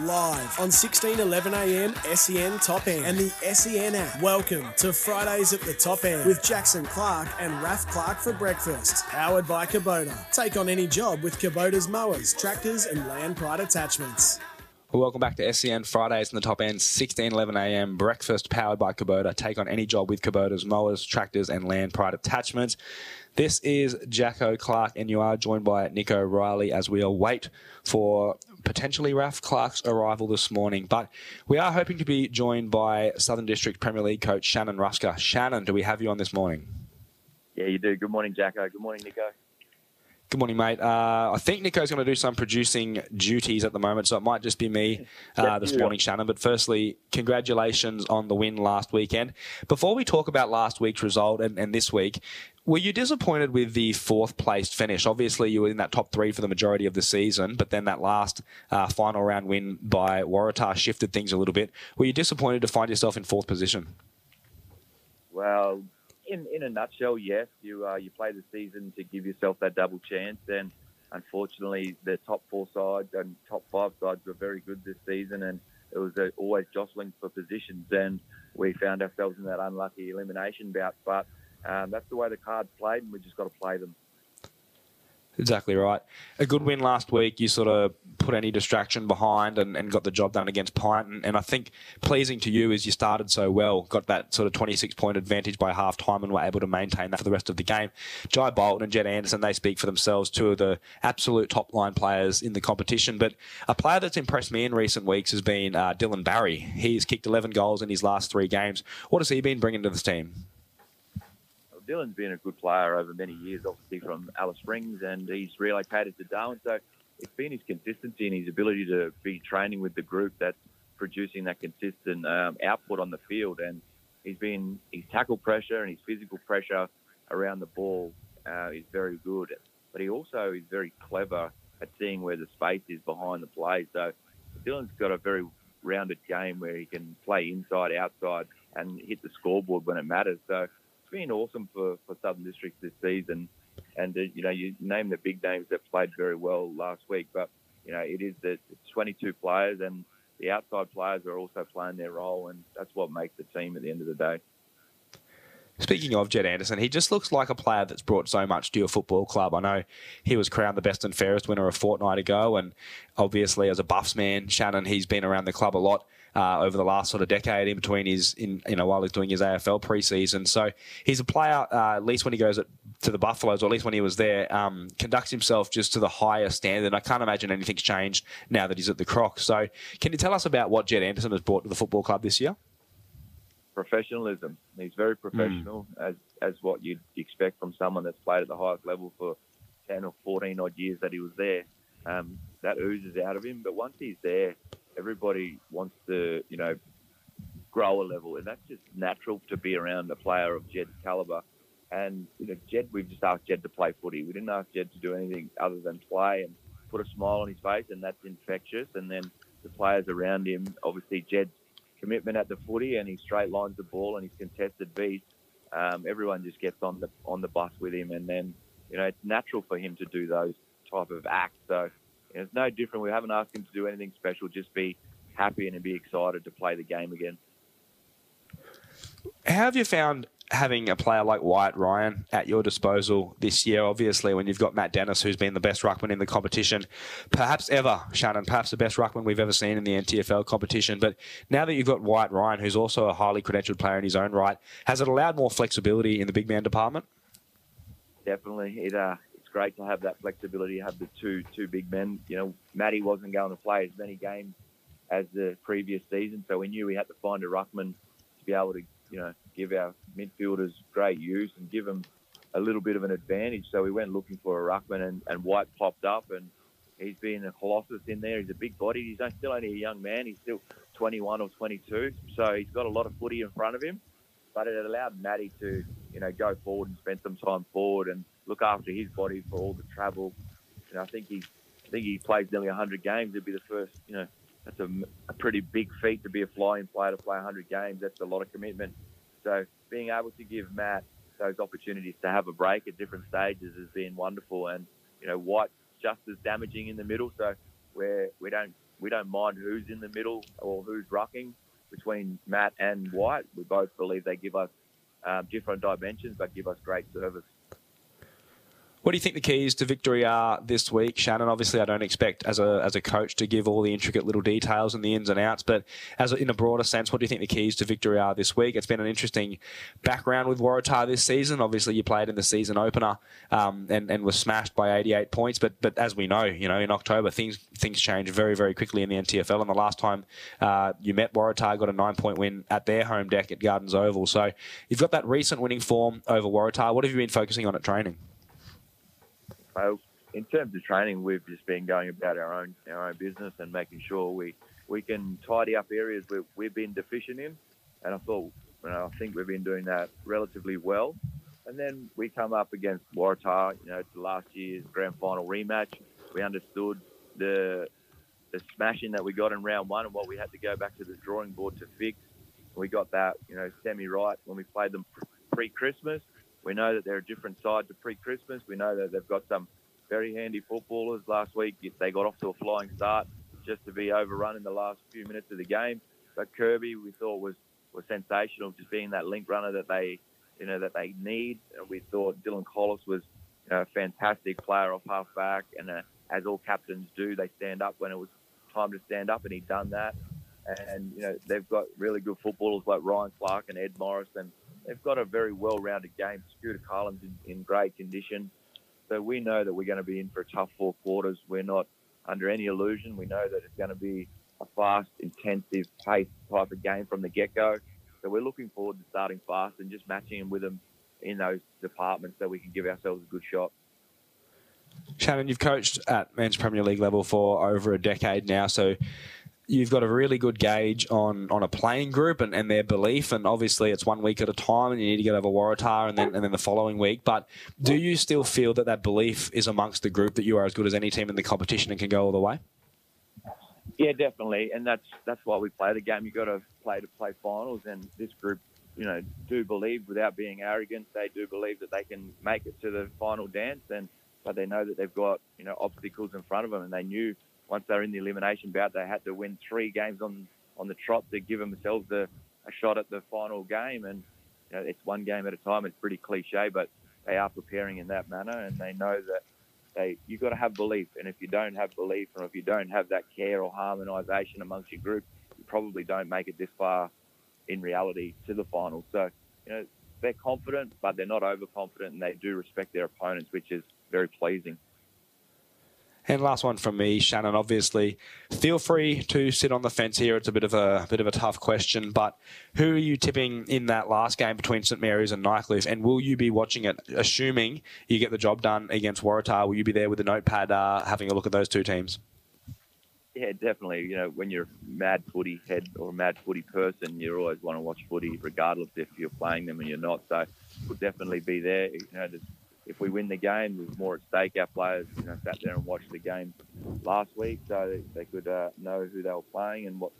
live on 1611 AM SEN Top End and the SEN app. Welcome to Fridays at the Top End with Jackson Clark and Raf Clark for breakfast. Powered by Kubota. Take on any job with Kubota's mowers, tractors, and land pride attachments. Welcome back to SEN Fridays in the top end, 16, 11 a.m. Breakfast powered by Kubota. Take on any job with Kubota's mowers, tractors, and land pride attachments. This is Jacko Clark, and you are joined by Nico Riley as we await for potentially Raf Clark's arrival this morning. But we are hoping to be joined by Southern District Premier League coach Shannon Rusca. Shannon, do we have you on this morning? Yeah, you do. Good morning, Jacko. Good morning, Nico. Good morning, mate. Uh, I think Nico's going to do some producing duties at the moment, so it might just be me uh, this morning, Shannon. But firstly, congratulations on the win last weekend. Before we talk about last week's result and, and this week, were you disappointed with the fourth placed finish? Obviously, you were in that top three for the majority of the season, but then that last uh, final round win by Waratah shifted things a little bit. Were you disappointed to find yourself in fourth position? Well, in, in a nutshell, yes. You uh, you play the season to give yourself that double chance, and unfortunately, the top four sides and top five sides were very good this season, and it was uh, always jostling for positions, and we found ourselves in that unlucky elimination bout. But um, that's the way the cards played, and we just got to play them. Exactly right. A good win last week. You sort of put any distraction behind and, and got the job done against Pint. And, and, I think pleasing to you is you started so well, got that sort of 26 point advantage by half time and were able to maintain that for the rest of the game. Jai Bolton and Jed Anderson, they speak for themselves, two of the absolute top line players in the competition. But a player that's impressed me in recent weeks has been uh, Dylan Barry. He's kicked 11 goals in his last three games. What has he been bringing to this team? Dylan's been a good player over many years, obviously from Alice Springs, and he's relocated to Darwin. So it's been his consistency and his ability to be training with the group that's producing that consistent um, output on the field. And he's been his tackle pressure and his physical pressure around the ball uh, is very good. But he also is very clever at seeing where the space is behind the play. So Dylan's got a very rounded game where he can play inside, outside, and hit the scoreboard when it matters. So been awesome for, for Southern Districts this season. And, uh, you know, you name the big names that played very well last week, but, you know, it is the 22 players and the outside players are also playing their role, and that's what makes the team at the end of the day. Speaking of Jed Anderson, he just looks like a player that's brought so much to your football club. I know he was crowned the best and fairest winner a fortnight ago, and obviously as a Buffs man, Shannon, he's been around the club a lot uh, over the last sort of decade in between his, in you know, while he's doing his AFL preseason. So he's a player, uh, at least when he goes at, to the Buffaloes, or at least when he was there, um, conducts himself just to the highest standard. I can't imagine anything's changed now that he's at the Crocs. So can you tell us about what Jed Anderson has brought to the football club this year? Professionalism. He's very professional, mm. as as what you'd expect from someone that's played at the highest level for ten or fourteen odd years that he was there. Um, that oozes out of him. But once he's there, everybody wants to, you know, grow a level, and that's just natural to be around a player of Jed's caliber. And you know, Jed, we've just asked Jed to play footy. We didn't ask Jed to do anything other than play and put a smile on his face, and that's infectious. And then the players around him, obviously Jed's commitment at the footy and he straight lines the ball and his contested beats. Um, everyone just gets on the on the bus with him, and then you know it's natural for him to do those type of acts. So it's no different. We haven't asked him to do anything special. Just be happy and be excited to play the game again. How have you found having a player like Wyatt Ryan at your disposal this year? Obviously, when you've got Matt Dennis, who's been the best ruckman in the competition, perhaps ever, Shannon, perhaps the best ruckman we've ever seen in the NTFL competition. But now that you've got Wyatt Ryan, who's also a highly credentialed player in his own right, has it allowed more flexibility in the big man department? Definitely. It, uh, great to have that flexibility, have the two two big men. You know, Matty wasn't going to play as many games as the previous season, so we knew we had to find a ruckman to be able to, you know, give our midfielders great use and give them a little bit of an advantage. So we went looking for a ruckman, and, and Wyatt popped up, and he's been a colossus in there. He's a big body. He's still only a young man. He's still 21 or 22, so he's got a lot of footy in front of him. But it allowed Matty to, you know, go forward and spend some time forward and look after his body for all the travel. You know, I think he's, I think he plays nearly 100 games. It'd be the first, you know, that's a, a pretty big feat to be a flying player to play 100 games. That's a lot of commitment. So being able to give Matt those opportunities to have a break at different stages has been wonderful. And you know, Wyatt's just as damaging in the middle, so where we don't we don't mind who's in the middle or who's rucking between Matt and Wyatt. We both believe they give us um, different dimensions, but give us great service. What do you think the keys to victory are this week, Shannon? Obviously, I don't expect as a as a coach to give all the intricate little details and the ins and outs, but as a, in a broader sense, what do you think the keys to victory are this week? It's been an interesting background with Waratah this season. Obviously, you played in the season opener um, and and was smashed by 88 points, but but as we know, you know, in October things things change very very quickly in the NTFL. And the last time uh, you met Waratah, got a nine point win at their home deck at Gardens Oval. So you've got that recent winning form over Waratah. What have you been focusing on at training? So in terms of training, we've just been going about our own our own business and making sure we, we can tidy up areas where we've been deficient in. And I thought, you know, I think we've been doing that relatively well. And then we come up against Waratah, you know, to last year's grand final rematch. We understood the the smashing that we got in round one and what we had to go back to the drawing board to fix. We got that, you know, semi right when we played them pre-Christmas. We know that they're a different side to pre-Christmas. We know that they've got some very handy footballers. Last week they got off to a flying start just to be overrun in the last few minutes of the game. But Kirby, we thought was was sensational, just being that link runner that they you know that they need. And we thought Dylan Collis was you know, a fantastic player off half back, and uh, as all captains do, they stand up when it was time to stand up, and he'd done that. And you know they've got really good footballers like Ryan Clark and Ed Morris, and they've got a very well-rounded game. Scooter Carlin's in, in great condition. So we know that we're going to be in for a tough four quarters. We're not under any illusion. We know that it's going to be a fast, intensive, pace type of game from the get-go. So we're looking forward to starting fast and just matching them with them in those departments so we can give ourselves a good shot. Shannon, you've coached at men's Premier League level for over a decade now, so you've got a really good gauge on, on a playing group and, and their belief. And obviously, it's one week at a time, and you need to get over Waratah and then and then the following week. But do you still feel that that belief is amongst the group that you are as good as any team in the competition and can go all the way? Yeah, definitely, and that's that's why we play the game. You've got to play to play finals, and this group, you know, do believe without being arrogant. They do believe that they can make it to the final dance, and but they know that they've got you know obstacles in front of them, and they knew once they're in the elimination bout, they had to win three games on on the trot to give themselves a, a shot at the final game. And you know, it's one game at a time. It's pretty cliche, but they are preparing in that manner, and they know that they you've got to have belief. And if you don't have belief, or if you don't have that care or harmonisation amongst your group, you probably don't make it this far in reality to the final. So you know they're confident, but they're not overconfident, and they do respect their opponents, which is very pleasing. And last one from me, Shannon. Obviously, feel free to sit on the fence here. It's a bit of a bit of a tough question, but who are you tipping in that last game between St Mary's and Nightcliff? And will you be watching it? Assuming you get the job done against Waratah, will you be there with a notepad, uh, having a look at those two teams? Yeah, definitely. You know, when you're a mad footy head or a mad footy person, you always want to watch footy, regardless if you're playing them and you're not. So, we'll definitely be there. You know, there's if we win the game, there's more at stake. Our players, you know, sat there and watched the game last week, so they, could uh, know who they were playing and what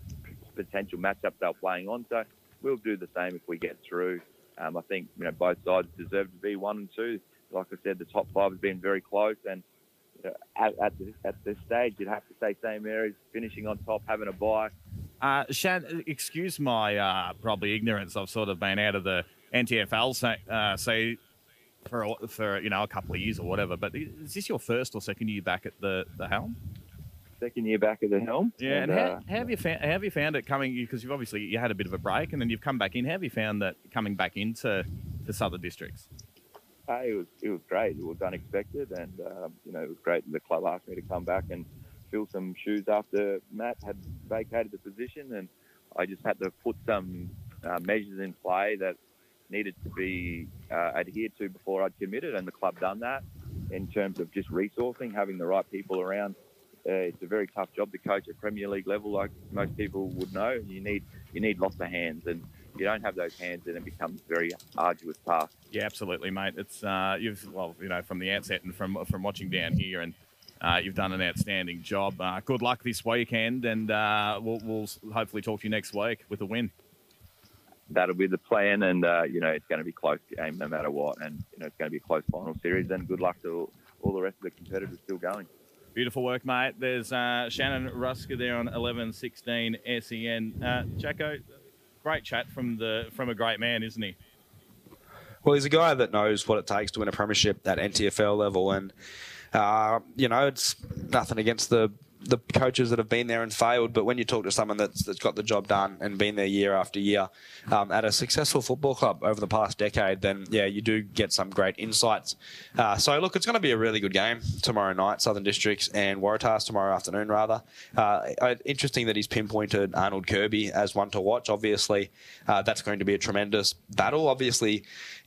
potential matchups they were playing on. So we'll do the same if we get through. Um, I think you know both sides deserve to be one and two. Like I said, the top five has been very close, and you know, at, at, this, at this stage, you'd have to say St Mary's finishing on top, having a bye. Uh, Shan, excuse my uh, probably ignorance. I've sort of been out of the NTFL, so, uh, so for for you know a couple of years or whatever. But is this your first or second year back at the the helm? Second year back at the helm. Yeah, and, and how, uh, how, have you found how have you found it coming? Because you've obviously you had a bit of a break and then you've come back in. How have you found that coming back into the southern districts? Uh, it was it was great. It was unexpected, and um, you know it was great. The club asked me to come back and fill some shoes after Matt had vacated the position, and I just had to put some uh, measures in play that needed to be uh, adhered to before I'd committed, and the club done that in terms of just resourcing, having the right people around. Uh, it's a very tough job to coach at Premier League level, like most people would know. You need you need lots of hands, and you don't have those hands, then it becomes very arduous task. Yeah, absolutely, mate. It's uh, you've well, you know, from the outset and from from watching down here, and uh, you've done an outstanding job. Uh, good luck this weekend, and uh, we'll, we'll hopefully talk to you next week with a win that'll be the plan. And uh, you know, it's going to be close game no matter what, and you know, it's going to be a close final series. And good luck to all, all the rest of the competitors still going. Beautiful work, mate. There's uh, Shannon Rusca there on 1116 SEN. Uh, Jacko, great chat from the from a great man, isn't he? Well, he's a guy that knows what it takes to win a premiership at NTFL level, and uh, you know it's nothing against the the coaches that have been there and failed, but when you talk to someone that's, that's got the job done and been there year after year um, at a successful football club over the past decade, then yeah, you do get some great insights. Uh, so look, it's going to be a really good game tomorrow night, Southern Districts and Waratahs tomorrow afternoon, rather. Uh, interesting that he's pinpointed Arnold Kirby as one to watch. Obviously, uh, that's going to be a tremendous battle. Obviously,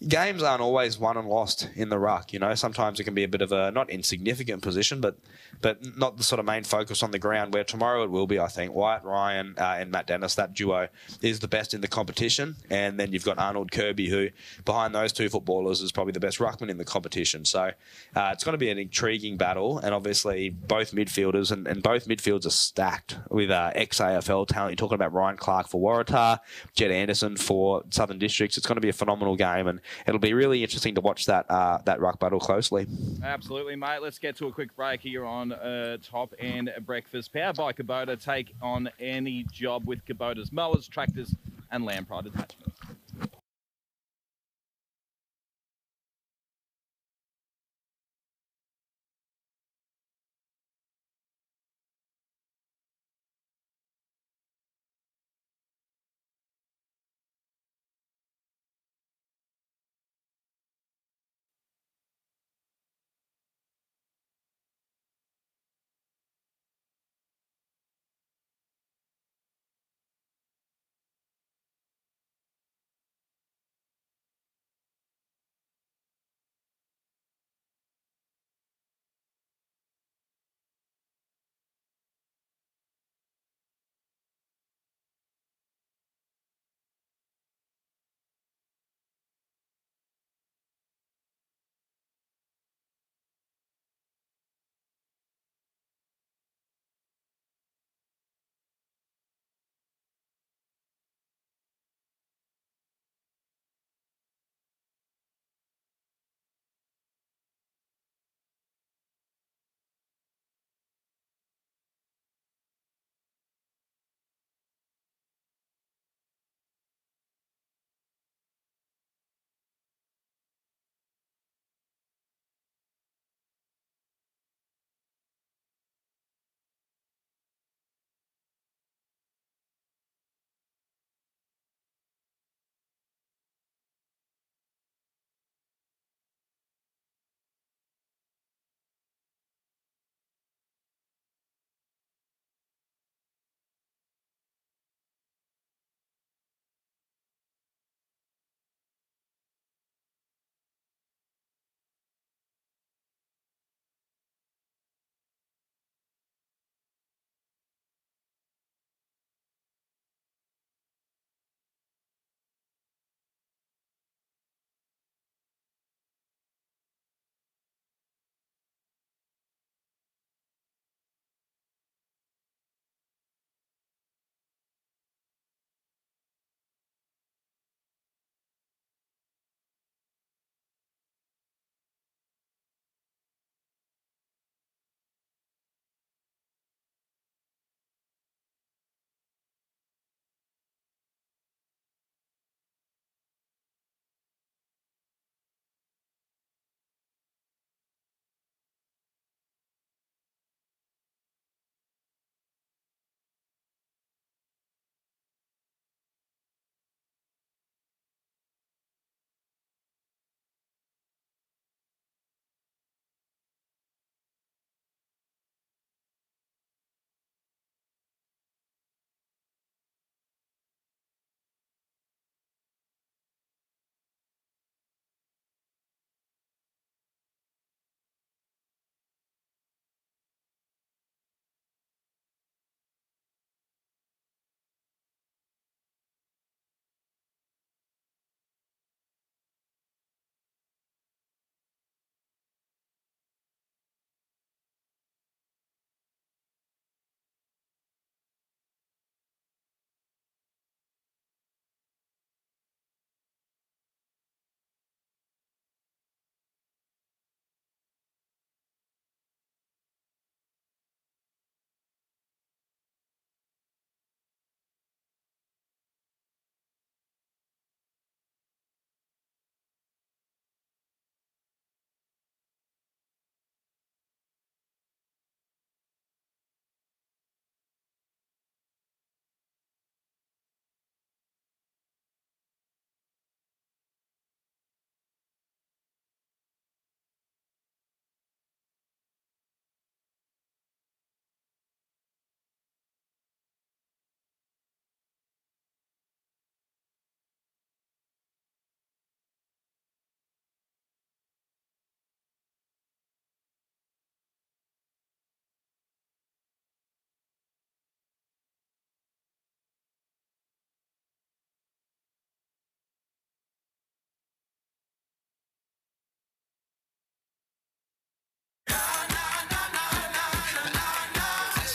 games aren't always won and lost in the ruck. You know, sometimes it can be a bit of a not insignificant position, but but not the sort of main focus on the ground. Where tomorrow it will be, I think. Wyatt Ryan uh, and Matt Dennis, that duo is the best in the competition, and then you've got Arnold Kirby, who behind those two footballers is probably the best ruckman in the competition. So uh, it's going to be an intriguing battle, and obviously both midfielders and, and both midfields are stacked with uh, ex AFL talent. You're talking about Ryan Clark for Waratah, Jed Anderson for Southern Districts. It's going to be a phenomenal game, and it'll be really interesting to watch that uh, that ruck battle closely. Absolutely, mate. Let's get to a quick break here on uh, Top End Breakfast. Powered by Kubota. Take on any job with Kubota's mowers, tractors, and Land Pride attachments.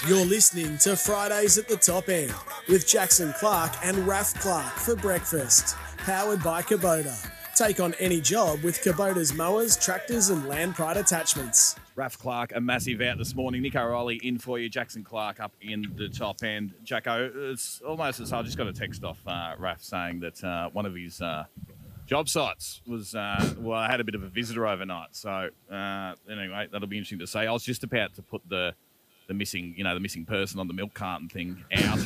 You're listening to Fridays at the Top End with Jackson Clark and Raf Clark for breakfast. Powered by Kubota. Take on any job with Kubota's mowers, tractors, and land pride attachments. Raf Clark, a massive out this morning. Nico O'Reilly in for you. Jackson Clark up in the top end. Jacko, it's almost as I just got a text off uh, Raf saying that uh, one of his uh, job sites was, uh, well, I had a bit of a visitor overnight. So, uh, anyway, that'll be interesting to say. I was just about to put the the missing, you know, the missing person on the milk carton thing out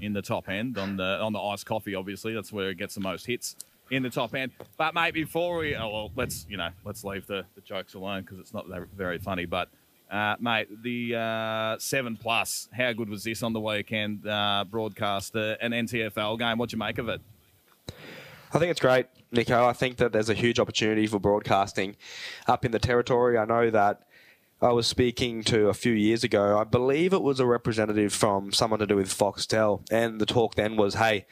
in the top end on the on the iced coffee. Obviously, that's where it gets the most hits in the top end. But mate, before we, oh, well, let's you know, let's leave the, the jokes alone because it's not very funny. But uh, mate, the uh, seven plus, how good was this on the weekend? Uh, broadcast uh, an NTFL game. What'd you make of it? I think it's great, Nico. I think that there's a huge opportunity for broadcasting up in the territory. I know that I was speaking to a few years ago. I believe it was a representative from someone to do with Foxtel, and the talk then was, "Hey,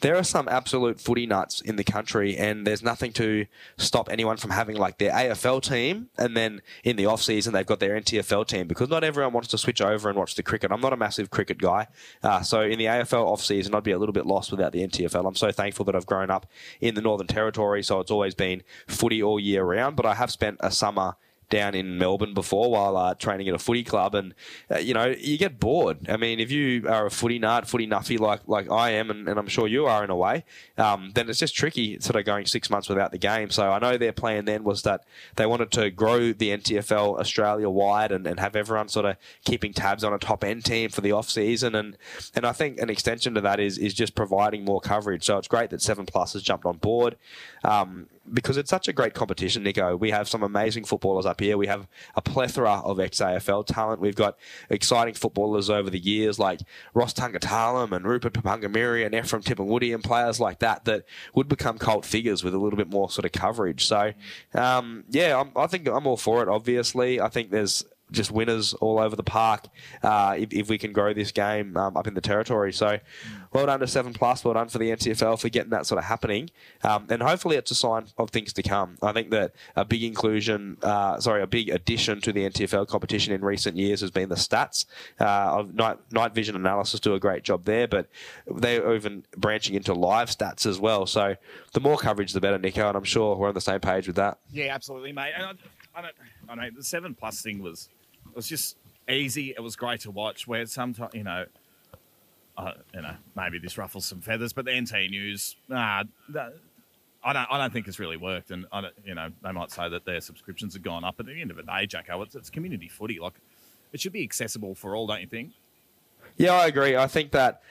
there are some absolute footy nuts in the country, and there's nothing to stop anyone from having like their AFL team, and then in the off season they've got their NTFL team because not everyone wants to switch over and watch the cricket. I'm not a massive cricket guy, uh, so in the AFL off season I'd be a little bit lost without the NTFL. I'm so thankful that I've grown up in the Northern Territory, so it's always been footy all year round. But I have spent a summer down in Melbourne before while uh, training at a footy club, and uh, you know you get bored. I mean, if you are a footy nut, footy nuffy like like I am, and, and I'm sure you are in a way, um, then it's just tricky sort of going six months without the game. So I know their plan then was that they wanted to grow the NTFL Australia wide and, and have everyone sort of keeping tabs on a top end team for the off season, and and I think an extension to that is is just providing more coverage. So it's great that Seven Plus has jumped on board. Um, because it's such a great competition, Nico. We have some amazing footballers up here. We have a plethora of ex-AFL talent. We've got exciting footballers over the years like Ross Tungatalum and Rupert Papangamiri and Ephraim Tipungwuti and players like that that would become cult figures with a little bit more sort of coverage. So, um, yeah, I'm, I think I'm all for it, obviously. I think there's just winners all over the park uh, if, if, we can grow this game um, up in the territory. So, well done to Seven Plus, well done for the NTFL for getting that sort of happening, um, and hopefully it's a sign of things to come. I think that a big inclusion, uh, sorry, a big addition to the NTFL competition in recent years has been the stats. Uh, night, night Vision Analysis do a great job there, but they're even branching into live stats as well. So, the more coverage, the better, Nico, and I'm sure we're on the same page with that. Yeah, absolutely, mate. I, I don't, I know the Seven Plus thing was it was just easy. It was great to watch. Where sometimes, you know, uh, you know, maybe this ruffles some feathers, but the NT News, nah, that, I don't, I don't think it's really worked. And I don't, you know, they might say that their subscriptions have gone up. But at the end of the day, Jacko, it's, it's community footy. Like, it should be accessible for all, don't you think? Yeah, I agree. I think that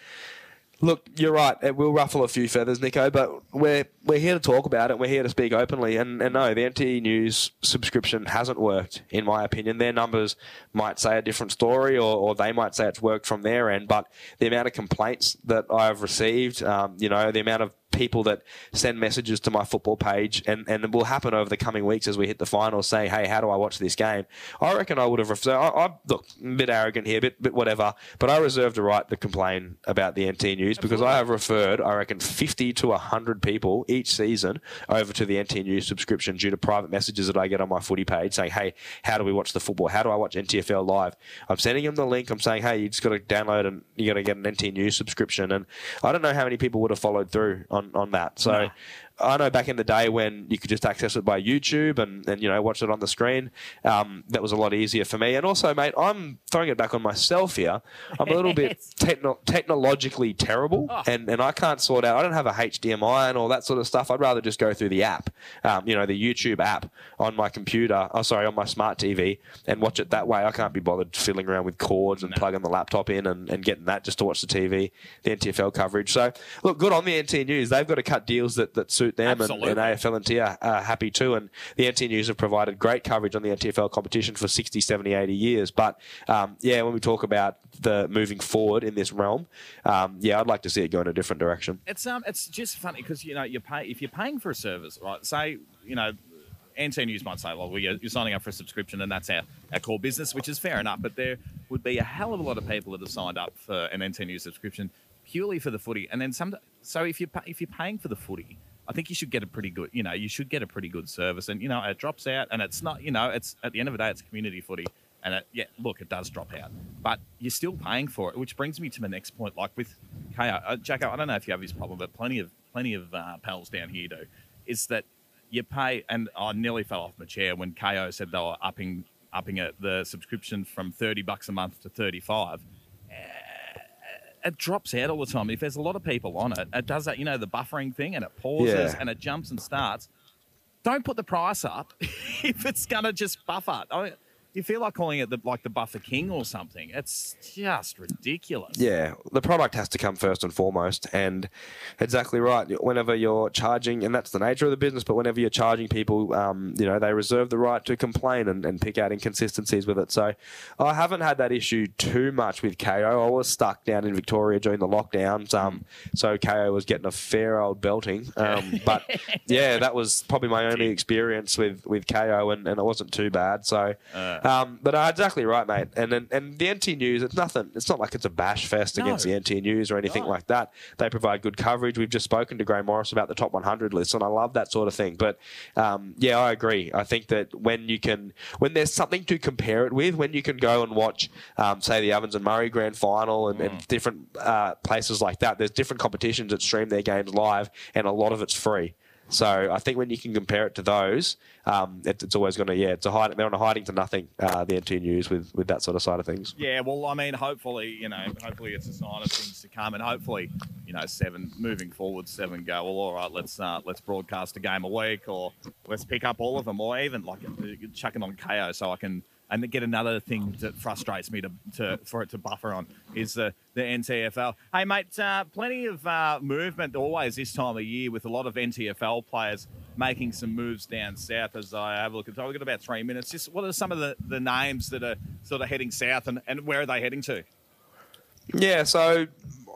Look, you're right. It will ruffle a few feathers, Nico, but we're we're here to talk about it. We're here to speak openly. And, and no, the NT News subscription hasn't worked, in my opinion. Their numbers might say a different story, or, or they might say it's worked from their end. But the amount of complaints that I've received, um, you know, the amount of people that send messages to my football page, and, and it will happen over the coming weeks as we hit the finals, saying, hey, how do I watch this game? I reckon I would have, so I, I, look, a bit arrogant here, bit, bit whatever, but I reserve the right to complain about the NT News Absolutely. because I have referred, I reckon, 50 to 100 people each season over to the NT News subscription due to private messages that I get on my footy page saying, hey, how do we watch the football? How do I watch NTFL live? I'm sending them the link. I'm saying, hey, you just got to download and you're going to get an NT News subscription. And I don't know how many people would have followed through on on, on that. So. I know back in the day when you could just access it by YouTube and, and you know watch it on the screen, um, that was a lot easier for me. And also, mate, I'm throwing it back on myself here. I'm a little bit techno- technologically terrible, oh. and, and I can't sort out. I don't have a HDMI and all that sort of stuff. I'd rather just go through the app, um, you know, the YouTube app on my computer. Oh, sorry, on my smart TV, and watch it that way. I can't be bothered fiddling around with cords and no. plugging the laptop in and, and getting that just to watch the TV, the NTFL coverage. So look, good on the NT News. They've got to cut deals that that suit suit them, and, and, AFLNT are, are happy too. And the NT News have provided great coverage on the NTFL competition for 60, 70, 80 years. But um, yeah, when we talk about the moving forward in this realm, um, yeah, I'd like to see it go in a different direction. It's um, it's just funny because you know you pay if you're paying for a service, right? Say you know NT News might say, well, you're signing up for a subscription and that's our, our core business, which is fair enough. But there would be a hell of a lot of people that have signed up for an NT News subscription purely for the footy. And then some. So if you're, if you're paying for the footy, I think you should get a pretty good, you know, you should get a pretty good service. And, you know, it drops out and it's not, you know, it's at the end of the day, it's community footy. And it, yeah, look, it does drop out, but you're still paying for it. Which brings me to my next point. Like with Kayo, uh, Jacko, I don't know if you have this problem, but plenty of plenty of uh, pals down here do. Is that you pay? And I nearly fell off my chair when Kayo said they were upping upping it, the subscription from thirty bucks a month to thirty five it drops out all the time. If there's a lot of people on it, it does that, you know, the buffering thing and it pauses Yeah. and it jumps and starts. Don't put the price up if it's going to just buffer. I mean, you feel like calling it the, like the buffer king or something. It's just ridiculous. Yeah, the product has to come first and foremost, and exactly right. Whenever you're charging, and that's the nature of the business, but whenever you're charging people, um, you know, they reserve the right to complain and, and pick out inconsistencies with it. So I haven't had that issue too much with Kayo. I was stuck down in Victoria during the lockdowns, um, so Kayo was getting a fair old belting. Um, but yeah, that was probably my only experience with, with Kayo, and, and it wasn't too bad. So. Um, but uh, exactly right, mate. And, and and the NT News, it's nothing. It's not like it's a bash fest No. against the NT News or anything No. like that. They provide good coverage. We've just spoken to Gray Morris about the top 100 list, and I love that sort of thing. But um, yeah, I agree. I think that when you can, when there's something to compare it with, when you can go and watch, um, say, the Ovens and Murray Grand Final and, and different uh, places like that, there's different competitions that stream their games live, and a lot of it's free. So I think when you can compare it to those, um, it, it's always going to yeah, it's a hide, they're on a hiding to nothing. Uh, the NT News with with that sort of side of things. Yeah, well, I mean, hopefully, you know, hopefully it's a sign of things to come, and hopefully, you know, seven moving forward, seven go. Well, all right, let's uh, let's broadcast a game a week, or let's pick up all of them, or even like uh, chuck it on Kayo so I can. And get another thing that frustrates me to, to for it to buffer on is the the NTFL. Hey mate, uh, plenty of uh, movement always this time of year with a lot of NTFL players making some moves down south. As I have a look at, I've got about three minutes. Just what are some of the, the names that are sort of heading south, and, and where are they heading to? Yeah, so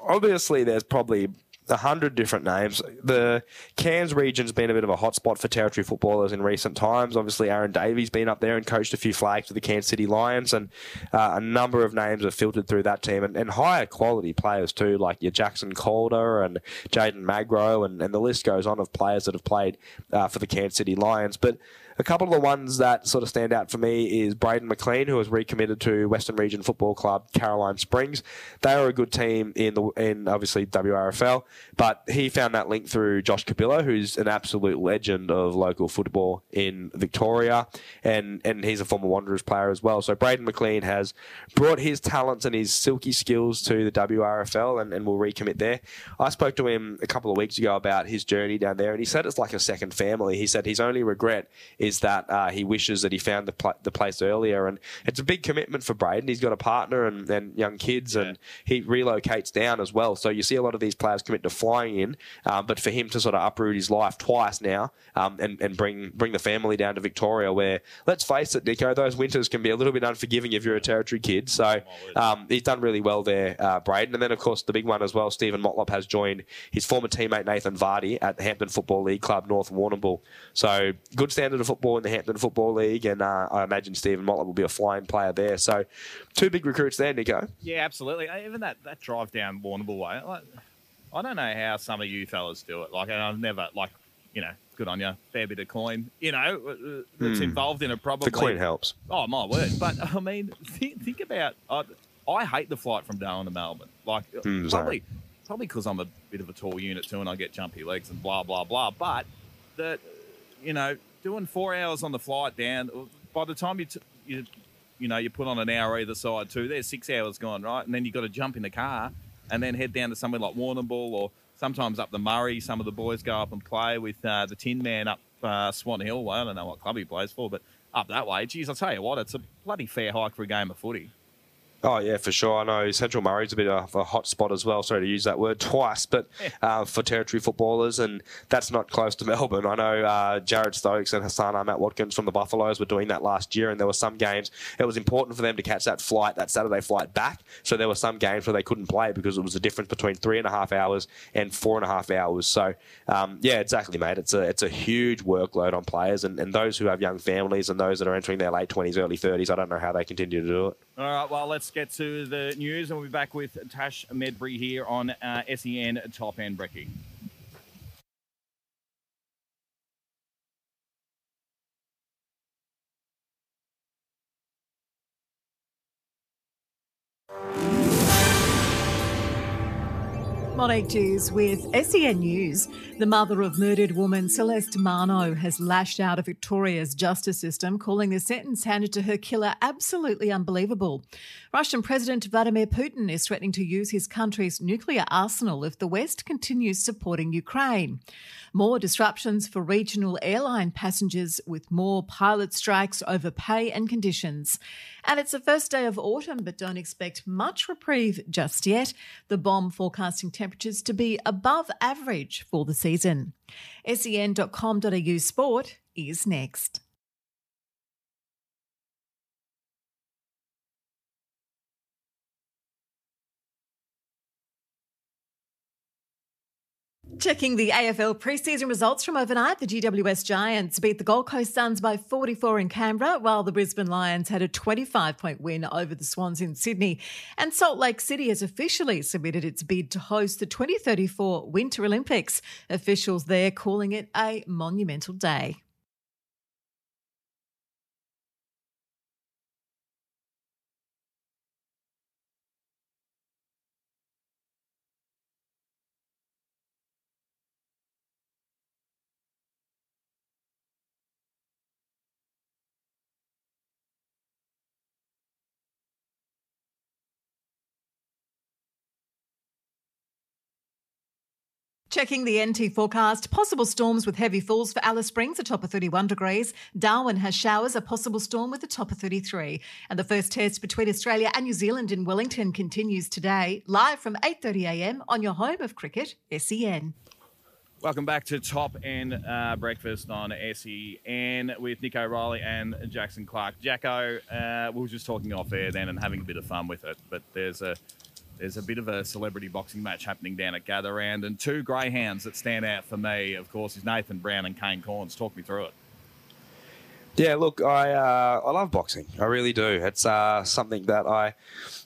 obviously there's probably a hundred different names. The Cairns region's been a bit of a hotspot for territory footballers in recent times. Obviously, Aaron Davies been up there and coached a few flags for the Cairns City Lions, and uh, a number of names have filtered through that team, and, and higher quality players too, like your Jackson Calder and Jaden Magro, and, and the list goes on of players that have played uh, for the Cairns City Lions. But a couple of the ones that sort of stand out for me is Braden McLean, who has recommitted to Western Region Football Club Caroline Springs. They are a good team in the in obviously WRFL, but he found that link through Josh Capillo, who's an absolute legend of local football in Victoria, and and he's a former Wanderers player as well. So Braden McLean has brought his talents and his silky skills to the WRFL, and, and will recommit there. I spoke to him a couple of weeks ago about his journey down there, and he said it's like a second family. He said his only regret is that uh, he wishes that he found the, pl- the place earlier. And it's a big commitment for Braden. He's got a partner and, and young kids, and he relocates down as well. So you see a lot of these players commit to flying in, um, but for him to sort of uproot his life twice now um, and, and bring bring the family down to Victoria, where let's face it, Nico, those winters can be a little bit unforgiving if you're a territory kid. So um, he's done really well there, uh, Braden. And then, of course, the big one as well, Steven Motlop has joined his former teammate Nathan Vardy at the Hampden Football League Club North Warrnambool. So good standard of football in the Hampden Football League, and uh, I imagine Steven Motlop will be a flying player there. So two big recruits there, Nico. Yeah, absolutely. Uh, Even that, that drive down Warrnambool way, like, I don't know how some of you fellas do it. Like, and I've never, like, you know, good on you, fair bit of coin, you know, uh, that's involved in it probably. The coin helps. Oh my word! But I mean, think, think about. I, I hate the flight from Darwin to Melbourne. Like Mm, probably, probably because I'm a bit of a tall unit too, and I get jumpy legs and blah blah blah. But that, you know, doing four hours on the flight down. By the time you t- you, you know, you put on an hour either side too. There's six hours gone right, and then you got to jump in the car and then head down to somewhere like Warrnambool or sometimes up the Murray. Some of the boys go up and play with uh, the Tin Man up uh, Swan Hill. Well, I don't know what club he plays for, but up that way. Geez, I'll tell you what, it's a bloody fair hike for a game of footy. Oh yeah, for sure. I know Central Murray's a bit of a hot spot as well. Sorry to use that word twice, but uh, for territory footballers, and that's not close to Melbourne. I know uh, Jared Stokes and Hassan Ahmad Watkins from the Buffaloes were doing that last year, and there were some games it was important for them to catch that flight, that Saturday flight back. So there were some games where they couldn't play because it was a difference between three and a half hours and four and a half hours. So um, yeah, exactly, mate. It's a it's a huge workload on players, and, and those who have young families and those that are entering their late twenties, early thirties. I don't know how they continue to do it. All right, well, let's get to the news, and we'll be back with Tash Medbury here on uh, SEN Top End Brekkie. you Monique Jews with SEN News. The mother of murdered woman Celeste Manno has lashed out at Victoria's justice system, calling the sentence handed to her killer absolutely unbelievable. Russian President Vladimir Putin is threatening to use his country's nuclear arsenal if the West continues supporting Ukraine. More disruptions for regional airline passengers with more pilot strikes over pay and conditions. And it's the first day of autumn, but don't expect much reprieve just yet. The BoM forecasting temperatures to be above average for the season. sen.com.au sport is next. Checking the AFL preseason results from overnight, the GWS Giants beat the Gold Coast Suns by 44 in Canberra, while the Brisbane Lions had a 25 point win over the Swans in Sydney. And Salt Lake City has officially submitted its bid to host the 2034 Winter Olympics. Officials there calling it a monumental day. Checking the NT forecast, possible storms with heavy falls for Alice Springs, a top of 31 degrees. Darwin has showers, a possible storm with a top of 33. And the first test between Australia and New Zealand in Wellington continues today, live from 8.30am on your home of cricket, SEN. Welcome back to Top End uh, Breakfast on SEN with Nick O'Reilly and Jackson Clark. Jacko, uh, we were just talking off air then and having a bit of fun with it, but there's a there's a bit of a celebrity boxing match happening down at Gather Round, and two greyhounds that stand out for me, of course, is Nathan Brown and Kane Cornes. Talk me through it. Yeah, look, I uh, I love boxing. I really do. It's uh, something that I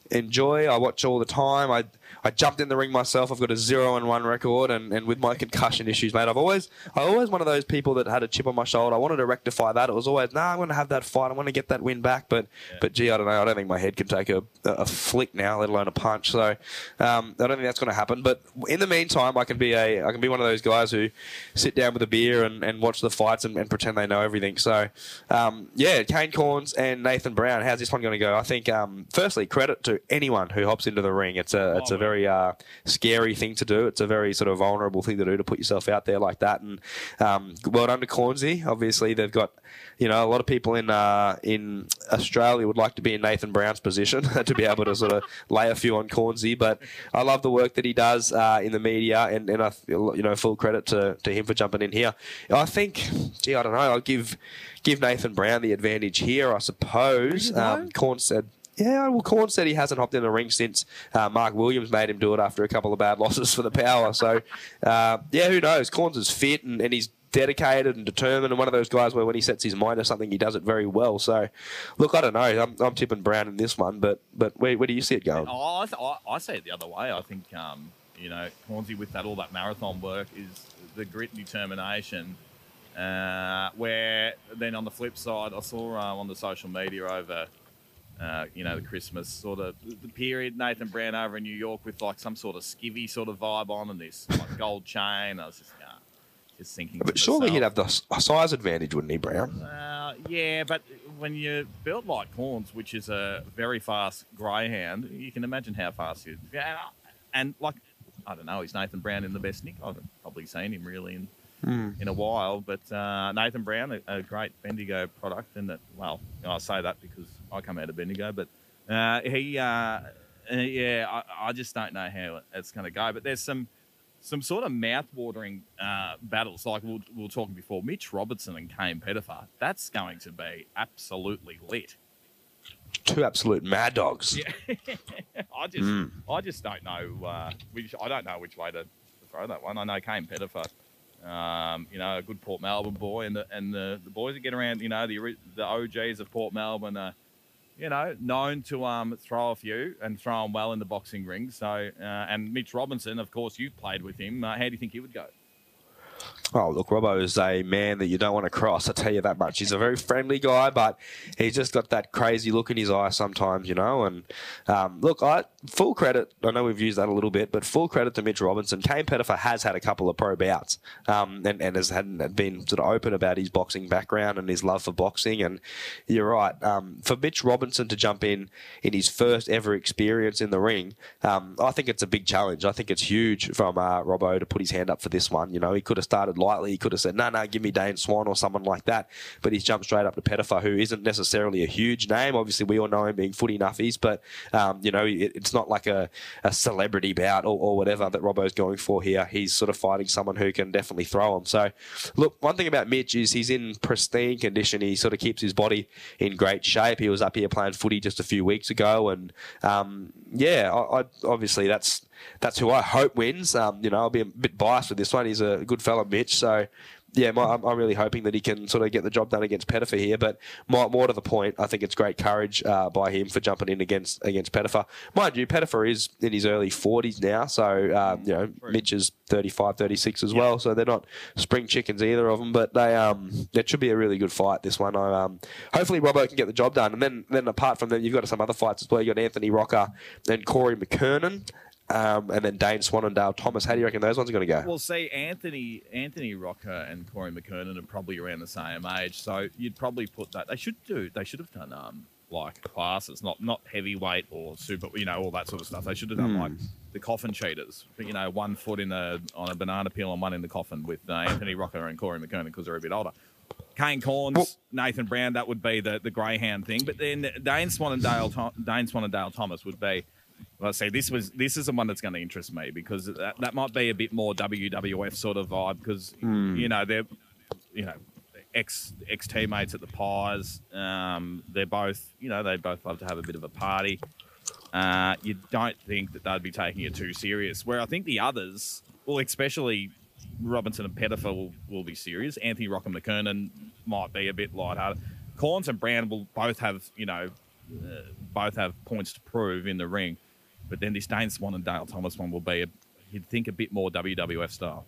enjoy. I watch all the time. I I jumped in the ring myself. I've got a zero and one record, and, and with my concussion issues, mate, I've always I always one of those people that had a chip on my shoulder. I wanted to rectify that. It was always, nah, I'm going to have that fight. I want to get that win back. But yeah. but gee, I don't know. I don't think my head can take a, a flick now, let alone a punch. So um, I don't think that's going to happen. But in the meantime, I can be a I can be one of those guys who sit down with a beer and, and watch the fights and, and pretend they know everything. So um, yeah, Kane Cornes and Nathan Brown. How's this one going to go? I think um, firstly credit to anyone who hops into the ring. It's a it's a very very uh, scary thing to do. It's a very sort of vulnerable thing to do to put yourself out there like that. And um, well done to Cornsey. Obviously, they've got you know a lot of people in uh, in Australia would like to be in Nathan Brown's position to be able to sort of lay a few on Cornsey. But I love the work that he does uh, in the media, and, and I you know full credit to, to him for jumping in here. I think, gee, I don't know. I'll give give Nathan Brown the advantage here, I suppose. Um, Corn said yeah, well, Corn said he hasn't hopped in the ring since uh, Mark Williams made him do it after a couple of bad losses for the power. So, uh, yeah, who knows? Cornes is fit and, and he's dedicated and determined and one of those guys where when he sets his mind to something, he does it very well. So, look, I don't know. I'm, I'm tipping Brown in this one, but but where, where do you see it going? Oh, I, th- I see it the other way. I think, um, you know, Cornsey with that all that marathon work is the grit and determination. Uh, where then on the flip side, I saw um, on the social media over uh, you know, the Christmas sort of the period. Nathan Brown over in New York with like some sort of skivvy sort of vibe on and this like gold chain. I was just, yeah, just thinking. But surely he'd have the size advantage, wouldn't he, Brown? Uh, yeah, but when you're built like Cornes, which is a very fast greyhound, you can imagine how fast he is. Yeah, and like I don't know, is Nathan Brown in the best nick? I've probably seen him really in mm. in a while. But uh, Nathan Brown, a, a, great Bendigo product, and that well, I say that because I come out of Bendigo, but uh, he, uh, yeah, I, I, just don't know how it's going to go. But there's some some sort of mouth-watering uh, battles, like we, we were talking before. Mitch Robinson and Kane Pettifer. That's going to be absolutely lit. Two absolute mad dogs. Yeah. I just, mm. I just don't know uh, which. I don't know which way to, to throw that one. I know Kane Pettifer um, you know, a good Port Melbourne boy, and the and the, the boys that get around, you know, the the OGs of Port Melbourne are, you know, known to um, throw a few and throw them well in the boxing ring. So, uh, and Mitch Robinson, of course, you've played with him. Uh, how do you think he would go? Oh, look, Robbo is a man that you don't want to cross. I tell you that much. He's a very friendly guy, but he's just got that crazy look in his eye sometimes, you know. And um, look, I full credit. I know we've used that a little bit, but full credit to Mitch Robinson. Kane Pettifer has had a couple of pro bouts, um, and, and has had been sort of open about his boxing background and his love for boxing. And you're right. Um, for Mitch Robinson to jump in in his first ever experience in the ring, um, I think it's a big challenge. I think it's huge from uh, Robbo to put his hand up for this one. You know, he could have started lightly. He could have said, no, no, give me Dane Swan or someone like that. But he's jumped straight up to Pettifer, who isn't necessarily a huge name. Obviously, we all know him being footy nuffies, but, um, you know, it, it's not like a, a celebrity bout or, or whatever that Robbo's going for here. He's sort of fighting someone who can definitely throw him. So, look, one thing about Mitch is he's in pristine condition. He sort of keeps his body in great shape. He was up here playing footy just a few weeks ago. And, um, yeah, I, I, obviously that's that's who I hope wins. Um, you know, I'll be a bit biased with this one. He's a good fellow, Mitch. So, yeah, my, I'm, I'm really hoping that he can sort of get the job done against Pettifer here. But more, more to the point, I think it's great courage uh, by him for jumping in against against Pettifer. Mind you, Pettifer is in his early 40s now, so um, you know Mitch is 35, 36 as well. So they're not spring chickens either of them. But they um, it should be a really good fight. This one, I, um, hopefully Robbo can get the job done. And then then apart from them, you've got some other fights as well. You have got Anthony Rocker and Corey McKernan. Um, and then Dane Swan and Dale Thomas. How do you reckon those ones are going to go? Well, see, Anthony Anthony Rocca and Corey McKernan are probably around the same age, so you'd probably put that. They should do. They should have done um, like classes, not not heavyweight or super, you know, all that sort of stuff. They should have done Hmm. like the coffin cheaters, you know, one foot in a on a banana peel and one in the coffin with uh, Anthony Rocca and Corey McKernan because they're a bit older. Kane Cornes, Well- Nathan Brown, that would be the, the greyhound thing. But then Dane Swan and Dale Dane Swan and Dale Thomas would be. Well, I say this was this is the one that's going to interest me because that, that might be a bit more WWF sort of vibe because you know they're you know ex ex teammates at the Pies. Um, they're both you know they both love to have a bit of a party. Uh, you don't think that they'd be taking it too serious. Where I think the others, well, especially Robinson and Pettifer, will, will be serious. Anthony Rock and McKernan might be a bit lighthearted. Cornes and Brown will both have you know uh, both have points to prove in the ring. But then this Dane Swan and Dale Thomas one will be, a, you'd think, a bit more WWF style.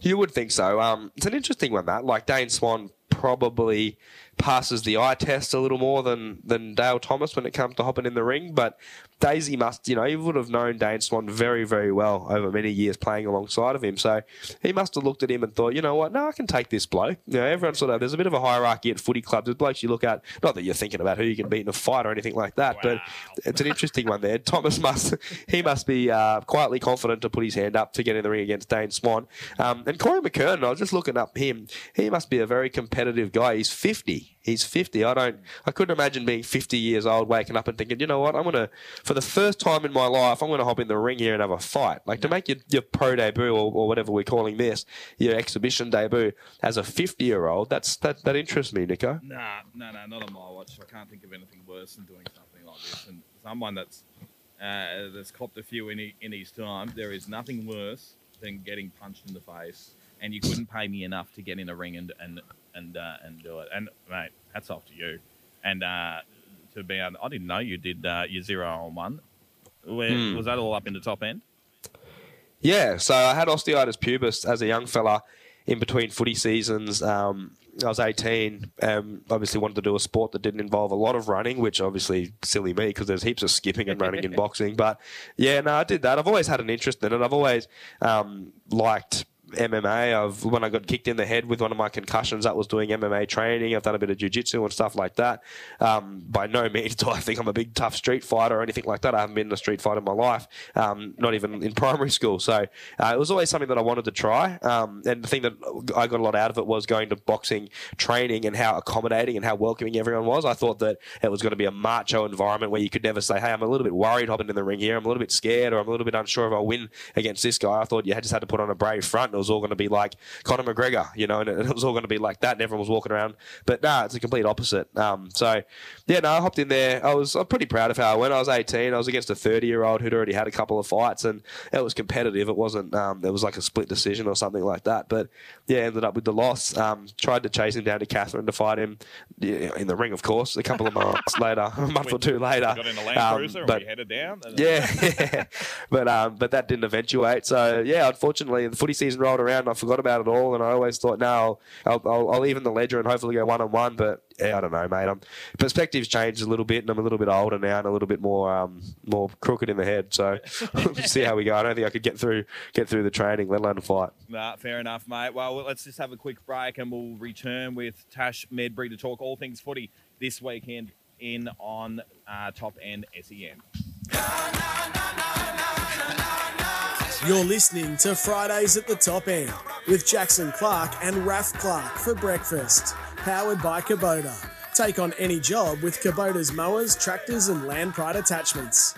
You would think so. Um, it's an interesting one, that. Like Dane Swan probably passes the eye test a little more than, than Dale Thomas when it comes to hopping in the ring. But Daisy must, you know, he would have known Dane Swan very, very well over many years playing alongside of him. So he must have looked at him and thought, you know what, no, I can take this bloke. You know, everyone sort of, there's a bit of a hierarchy at footy clubs. There's blokes you look at, not that you're thinking about who you can beat in a fight or anything like that, but it's an interesting one there. Thomas must, he must be uh, quietly confident to put his hand up to get in the ring against Dane Swan. Um, and Corey McKernan, I was just looking up him. He must be a very competitive guy. He's 50. He's 50. I don't, I couldn't imagine being 50 years old, waking up and thinking, you know what, I'm going to, for the first time in my life, I'm going to hop in the ring here and have a fight. Like to make your, your pro debut or, or whatever we're calling this, your exhibition debut as a 50 year old, that's, that, that interests me, Nico. Nah, no, no, not on my watch. I can't think of anything worse than doing something like this. And someone that's uh, that's copped a few in, in his time, there is nothing worse than getting punched in the face. And you couldn't pay me enough to get in a ring and and and uh, and do it. And mate, hats off to you. And uh, to be, able, I didn't know you did uh, your zero on one. Where, Hmm. Was that all up in the top end? Yeah, so I had osteitis pubis as a young fella in between footy seasons. Um, I was 18. Um, obviously, wanted to do a sport that didn't involve a lot of running, which obviously silly me because there's heaps of skipping and running in boxing. But yeah, no, I did that. I've always had an interest in it. I've always um, liked MMA. I've when I got kicked in the head with one of my concussions, that was doing MMA training. I've done a bit of jiu-jitsu and stuff like that. Um, by no means do I think I'm a big tough street fighter or anything like that. I haven't been in a street fight in my life, um, not even in primary school. So uh, it was always something that I wanted to try. Um, and the thing that I got a lot out of it was going to boxing training and how accommodating and how welcoming everyone was. I thought that it was going to be a macho environment where you could never say, "Hey, I'm a little bit worried hopping in the ring here. I'm a little bit scared, or I'm a little bit unsure if I'll win against this guy." I thought you just had to put on a brave front. It was all going to be like Conor McGregor, you know, and it was all going to be like that, and everyone was walking around. But nah, it's a complete opposite. Um, so yeah, no, I hopped in there. I was I'm pretty proud of how I went. I was 18. I was against a 30 year old who'd already had a couple of fights, and it was competitive. It wasn't. Um, it was like a split decision or something like that. But yeah, ended up with the loss. Um, tried to chase him down to Katherine to fight him yeah, in the ring, of course. A couple of months later, a month or two later. Got in a Land Um, Cruiser but and we headed down. and- yeah, but um, but that didn't eventuate. So yeah, unfortunately, the footy season rolled around and I forgot about it all. And I always thought, no, I'll, I'll, I'll even the ledger and hopefully go one on one. But yeah, I don't know, mate. I'm, perspective's changed a little bit, and I'm a little bit older now and a little bit more um, more crooked in the head. So we'll see how we go. I don't think I could get through get through the training, let alone a fight. Nah, fair enough, mate. Well, let's just have a quick break and we'll return with Tash Medbury to talk all things footy this weekend in on uh, Top End SEN. You're listening to Fridays at the Top End with Jackson Clark and Raf Clark for breakfast. Powered by Kubota. Take on any job with Kubota's mowers, tractors, and Land Pride attachments.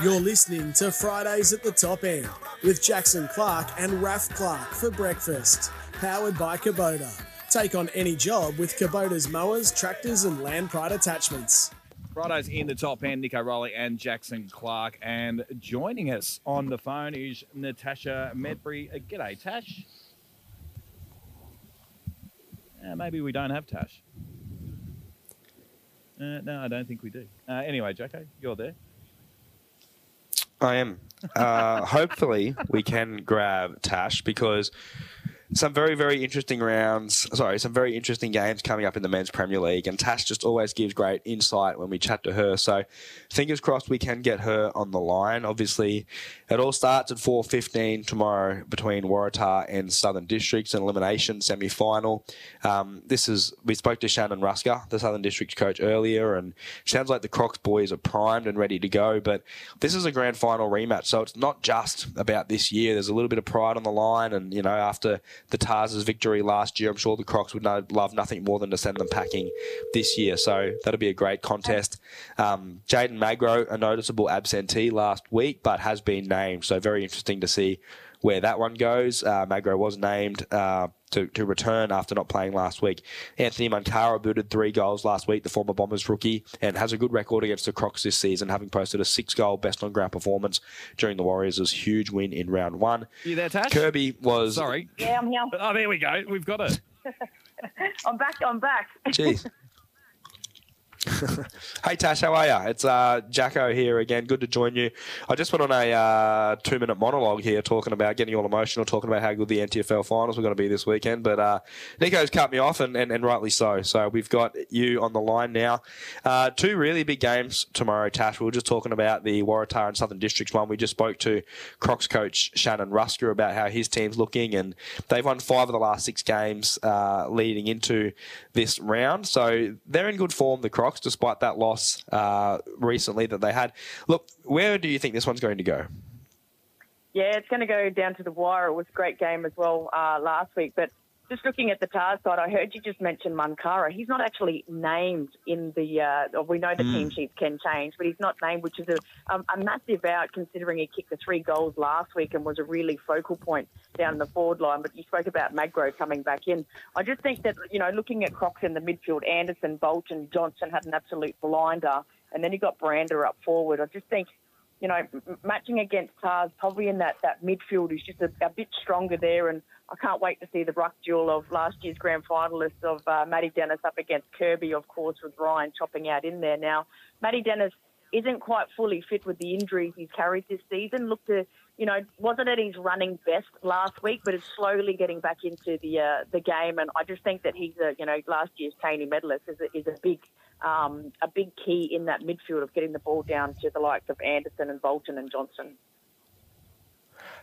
You're listening to Fridays at the Top End with Jackson Clark and Raf Clark for breakfast. Powered by Kubota. Take on any job with Kubota's mowers, tractors, and Land Pride attachments. Fridays in the top end, Nico Rowley and Jackson Clark. And joining us on the phone is Natasha Medbury. Uh, g'day, Tash. Uh, maybe we don't have Tash. Uh, no, I don't think we do. Uh, anyway, Jacko, you're there. I am. Uh, hopefully, we can grab Tash because some very, very interesting rounds. Sorry, some very interesting games coming up in the men's Premier League, and Tash just always gives great insight when we chat to her. So, fingers crossed we can get her on the line. Obviously, it all starts at four fifteen tomorrow between Waratah and Southern Districts, an elimination semi final. Um, this is we spoke to Shannon Rusca, the Southern Districts coach, earlier, and sounds like the Crocs boys are primed and ready to go. But this is a grand final rematch, so it's not just about this year. There's a little bit of pride on the line, and you know after the Tars' victory last year. I'm sure the Crocs would love nothing more than to send them packing this year. So that'll be a great contest. Um, Jaden Magro, a noticeable absentee last week, but has been named. So very interesting to see where that one goes. Uh, Magro was named uh, to, to return after not playing last week. Anthony Mankara booted three goals last week, the former Bombers rookie, and has a good record against the Crocs this season, having posted a six goal best on ground performance during the Warriors' huge win in round one. You there, Tash? Kirby was. Sorry. Yeah, I'm here. Oh, there we go. We've got it. I'm back. I'm back. Jeez. hey Tash, how are you? It's uh, Jacko here again. Good to join you. I just went on a uh, two-minute monologue here, talking about getting all emotional, talking about how good the NTFL finals were going to be this weekend. But uh, Nico's cut me off, and, and, and, rightly so. So we've got you on the line now. Uh, two really big games tomorrow, Tash. We were just talking about the Waratah and Southern Districts one. We just spoke to Crocs coach Shannon Rusca about how his team's looking, and they've won five of the last six games uh, leading into this round. So they're in good form, the Crocs despite that loss uh, recently that they had. Look, where do you think this one's going to go? Yeah, it's going to go down to the wire. It was a great game as well uh, last week, but just looking at the Tars side, I heard you just mention Mankara. He's not actually named in the. Uh, we know the mm. team sheets can change, but he's not named, which is a, um, a massive out considering he kicked the three goals last week and was a really focal point down the forward line. But you spoke about Magro coming back in. I just think that you know, looking at Crocs in the midfield, Anderson, Bolton, Johnson had an absolute blinder, and then you got Brander up forward. I just think you know, matching against Tars, probably in that, that midfield is just a, a bit stronger there. And I can't wait to see the ruck duel of last year's grand finalists of uh, Matty Dennis up against Kirby, of course, with Ryan chopping out in there. Now, Matty Dennis isn't quite fully fit with the injuries he's carried this season. Look to, you know, wasn't at his running best last week, but is slowly getting back into the uh, the game. And I just think that he's a, you know, last year's Taney medalist is a, is a big um, a big key in that midfield of getting the ball down to the likes of Anderson and Bolton and Johnson.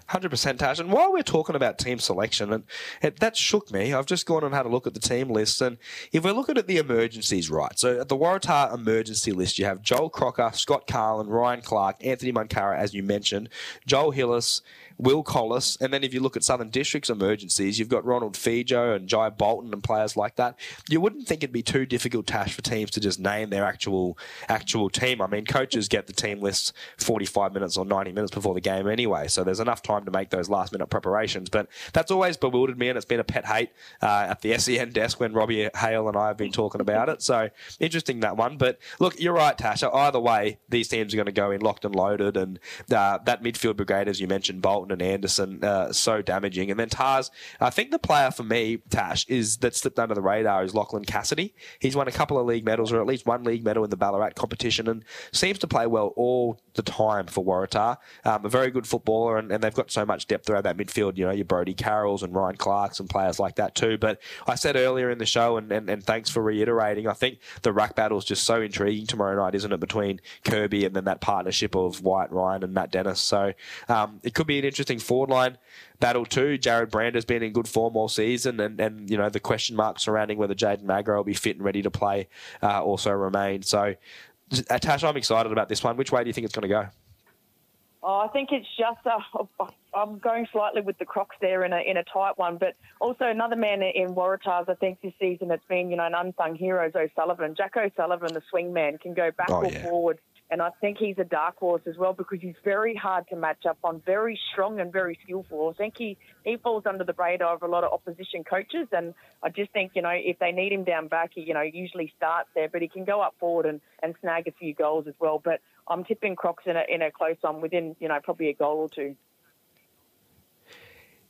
Hundred percent. And while we're talking about team selection, and that shook me. I've just gone and had a look at the team list, and if we're looking at the emergencies, right? So at the Waratah emergency list, you have Joel Crocker, Scott Carlin, Ryan Clark, Anthony Mankara, as you mentioned, Joel Hillis, Will Collis, and then if you look at Southern District's emergencies, you've got Ronald Fijo and Jai Bolton and players like that. You wouldn't think it'd be too difficult task for teams to just name their actual actual team. I mean, coaches get the team list 45 minutes or 90 minutes before the game anyway, so there's enough time to make those last minute preparations. But that's always bewildered me, and it's been a pet hate uh, at the SEN desk when Robbie Hale and I have been talking about it. So interesting that one. But look, you're right, Tasha. Either way, these teams are going to go in locked and loaded, and uh, that midfield brigade, as you mentioned, Bolton Bolton and Anderson uh, so damaging. And then Tars, I think the player for me, Tash, is that slipped under the radar is Lachlan Cassidy. He's won a couple of league medals, or at least one league medal in the Ballarat competition, and seems to play well all the time for Waratah. Um, a very good footballer, and, and, they've got so much depth around that midfield. You know, your Brody Carrolls and Ryan Clarks and players like that too. But I said earlier in the show, and, and, and thanks for reiterating, I think the ruck battle is just so intriguing tomorrow night, isn't it, between Kirby and then that partnership of Wyatt Ryan and Matt Dennis. So um, it could be an interesting forward line battle too. Jared Brand has been in good form all season, and, and you know the question mark surrounding whether Jaden Magro will be fit and ready to play uh, also remain. So, Tash, I'm excited about this one. Which way do you think it's going to go? Oh, I think it's just uh, I'm going slightly with the Crocs there in a in a tight one, but also another man in Waratahs. I think this season it's been you know an unsung hero, O'Sullivan. Jack O'Sullivan, the swing man, can go back oh, or yeah. forward And I think he's a dark horse as well because he's very hard to match up on, very strong and very skillful. I think he, he falls under the radar of a lot of opposition coaches. And I just think, you know, if they need him down back, he, you know, usually starts there, but he can go up forward and, and snag a few goals as well. But I'm tipping Crocs in a, in a close one within, you know, probably a goal or two.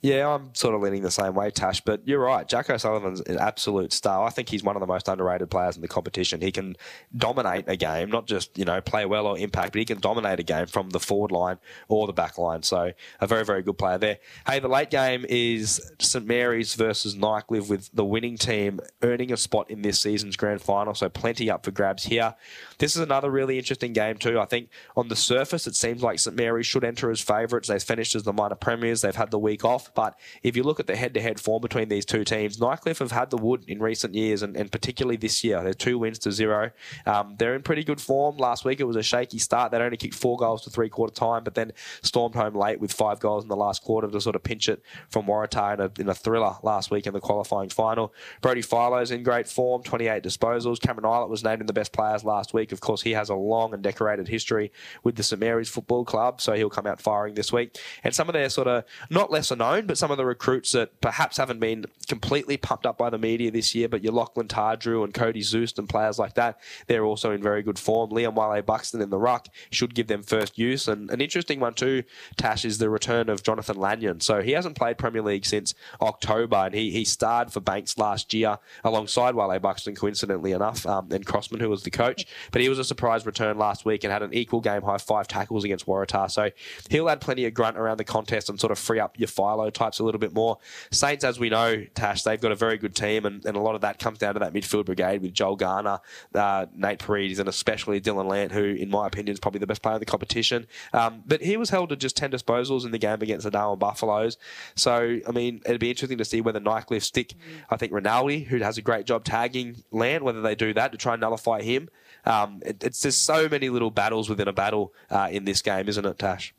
Yeah, I'm sort of leaning the same way, Tash. But you're right. Jack O'Sullivan's an absolute star. I think he's one of the most underrated players in the competition. He can dominate a game, not just you know play well or impact, but he can dominate a game from the forward line or the back line. So a very very good player there. Hey, the late game is St Mary's versus Nightcliff with the winning team earning a spot in this season's grand final. So plenty up for grabs here. This is another really interesting game too. I think on the surface it seems like St Mary's should enter as favourites. They've finished as the minor premiers. They've had the week off. But if you look at the head to head form between these two teams, Nightcliff have had the wood in recent years and, and particularly this year. They're two wins to zero. Um, they're in pretty good form. Last week it was a shaky start. They'd only kicked four goals to three quarter time, but then stormed home late with five goals in the last quarter to sort of pinch it from Waratah in a, in a thriller last week in the qualifying final. Brody Philo's in great form, 28 disposals. Cameron Eilert was named in the best players last week. Of course, he has a long and decorated history with the St Mary's Football Club, so he'll come out firing this week. And some of their sort of, not lesser known, but some of the recruits that perhaps haven't been completely pumped up by the media this year, but your Lachlan Tardrew and Cody Zoost and players like that, they're also in very good form. Liam Wale Buxton in the ruck should give them first use. And an interesting one too, Tash, is the return of Jonathan Lanyon. So he hasn't played Premier League since October, and he, he starred for Banks last year alongside Wale Buxton, coincidentally enough, um, and Crossman, who was the coach. But he was a surprise return last week and had an equal game high five tackles against Waratah. So he'll add plenty of grunt around the contest and sort of free up your Philo types a little bit more. Saints, as we know, Tash, they've got a very good team, and, and a lot of that comes down to that midfield brigade with Joel Garner, uh, Nate Paredes, and especially Dylan Lant, who, in my opinion, is probably the best player in the competition. Um, but he was held to just 10 disposals in the game against the Darwin Buffaloes. So, I mean, it'd be interesting to see whether Nightcliff stick, I think, Rinaldi, who has a great job tagging Lant, whether they do that to try and nullify him. Um, it, it's just so many little battles within a battle uh, in this game, isn't it, Tash?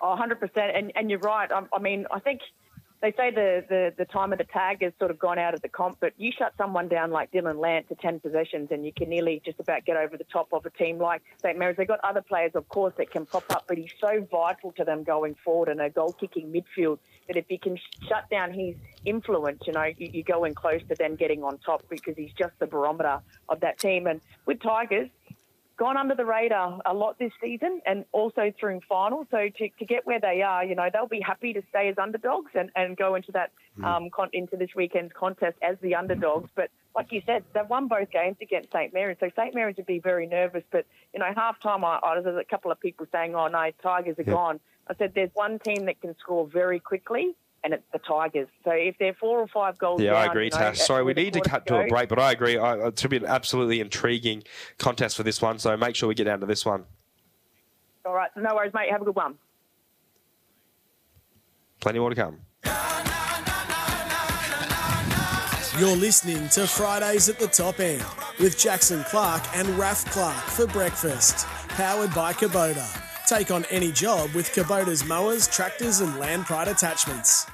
Oh, 100%. And, and you're right. I, I mean, I think they say the, the, the time of the tag has sort of gone out of the comp, but you shut someone down like Dylan Lant to 10 possessions and you can nearly just about get over the top of a team like St. Mary's. They've got other players, of course, that can pop up, but he's so vital to them going forward in a goal kicking midfield that if you can shut down his influence, you know, you, you go in close to then getting on top because he's just the barometer of that team. And with Tigers, gone under the radar a lot this season and also through finals. So to, to get where they are, you know, they'll be happy to stay as underdogs and, and go into that um, con- into this weekend's contest as the underdogs. But like you said, they've won both games against St Mary's, so St Mary's would be very nervous. But you know, half time, I, I, there's a couple of people saying, "Oh no, Tigers are gone." I said, "There's one team that can score very quickly." And it's the Tigers. So if they're four or five goals, Yeah, down, I agree, you know, Tash. Sorry, we need to cut to a break, but I agree. I, it should be an absolutely intriguing contest for this one, so make sure we get down to this one. All right, no worries, mate. Have a good one. Plenty more to come. You're listening to Fridays at the Top End with Jackson Clark and Raf Clark for breakfast. Powered by Kubota. Take on any job with Kubota's mowers, tractors, and Land Pride attachments.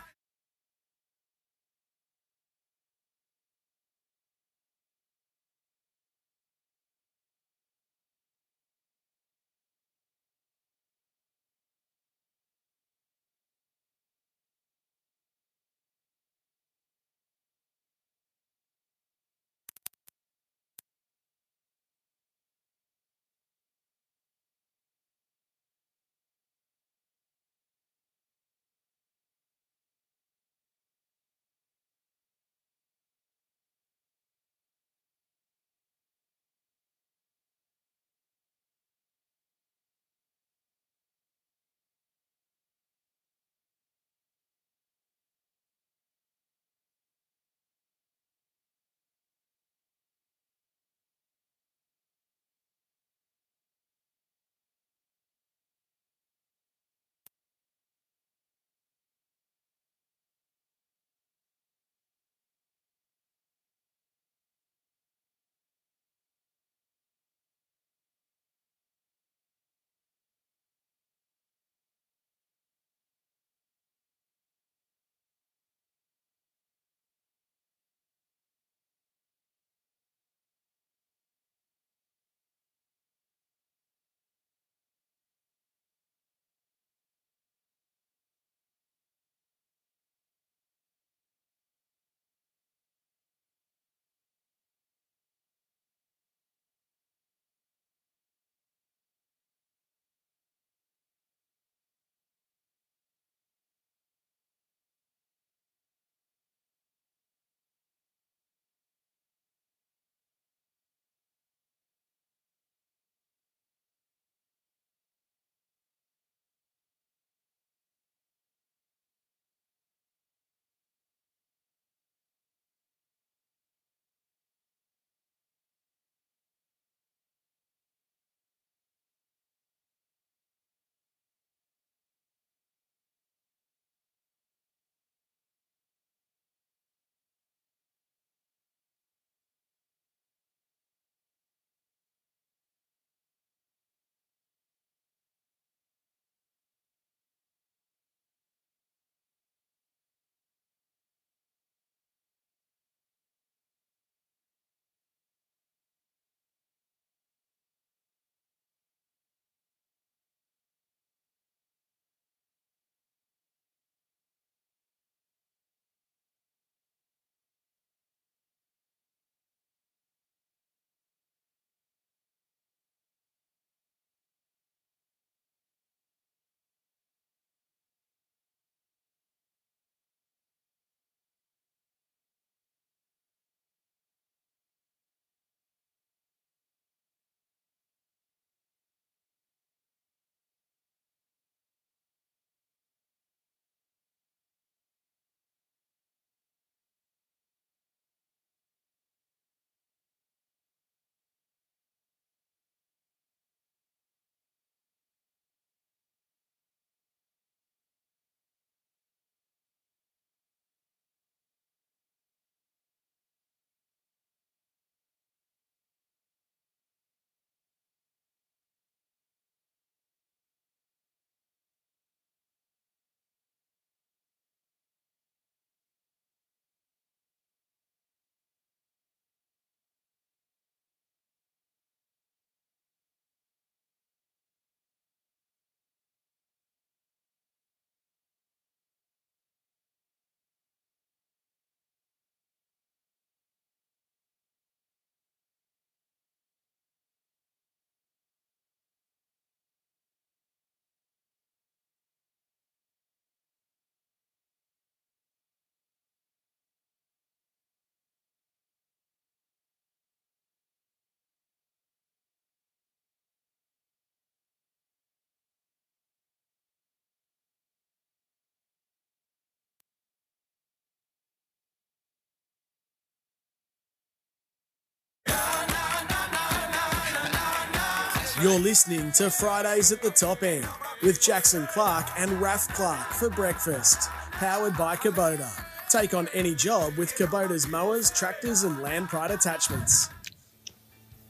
You're listening to Fridays at the Top End with Jackson Clark and Raf Clark for breakfast. Powered by Kubota. Take on any job with Kubota's mowers, tractors, and Land Pride attachments.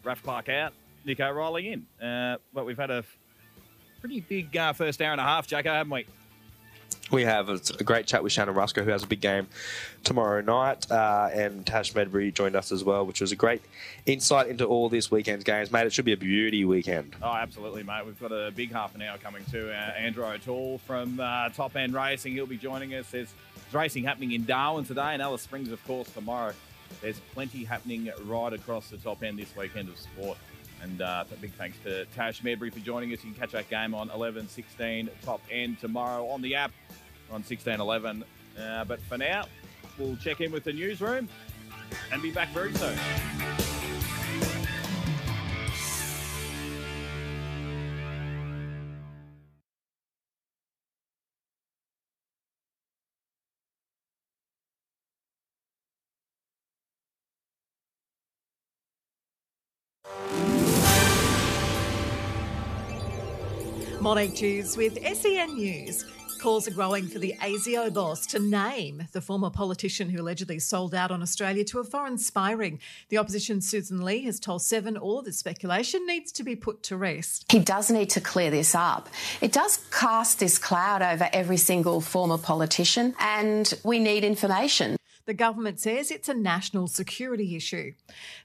Raf Clark out, Nico Riley in. Uh, but we've had a pretty big uh, first hour and a half, Jacko, haven't we? We have a great chat with Shannon Rusca, who has a big game tomorrow night, uh, and Tash Medbury joined us as well, which was a great insight into all this weekend's games. Mate, it should be a beauty weekend. Oh, absolutely, mate. We've got a big half an hour coming to Uh, Andrew O'Toole from uh, Top End Racing, he'll be joining us. There's racing happening in Darwin today, and Alice Springs, of course, tomorrow. There's plenty happening right across the top end this weekend of sport. And uh, big thanks to Tash Medbury for joining us. You can catch that game on 11 16 top end tomorrow on the app on 16 11. Uh, but for now, we'll check in with the newsroom and be back very soon. Morning News with SEN News. Calls are growing for the ASIO boss to name the former politician who allegedly sold out on Australia to a foreign spy ring. The opposition Susan Lee has told Seven all the speculation needs to be put to rest. He does need to clear this up. It does cast this cloud over every single former politician, and we need information. The government says it's a national security issue.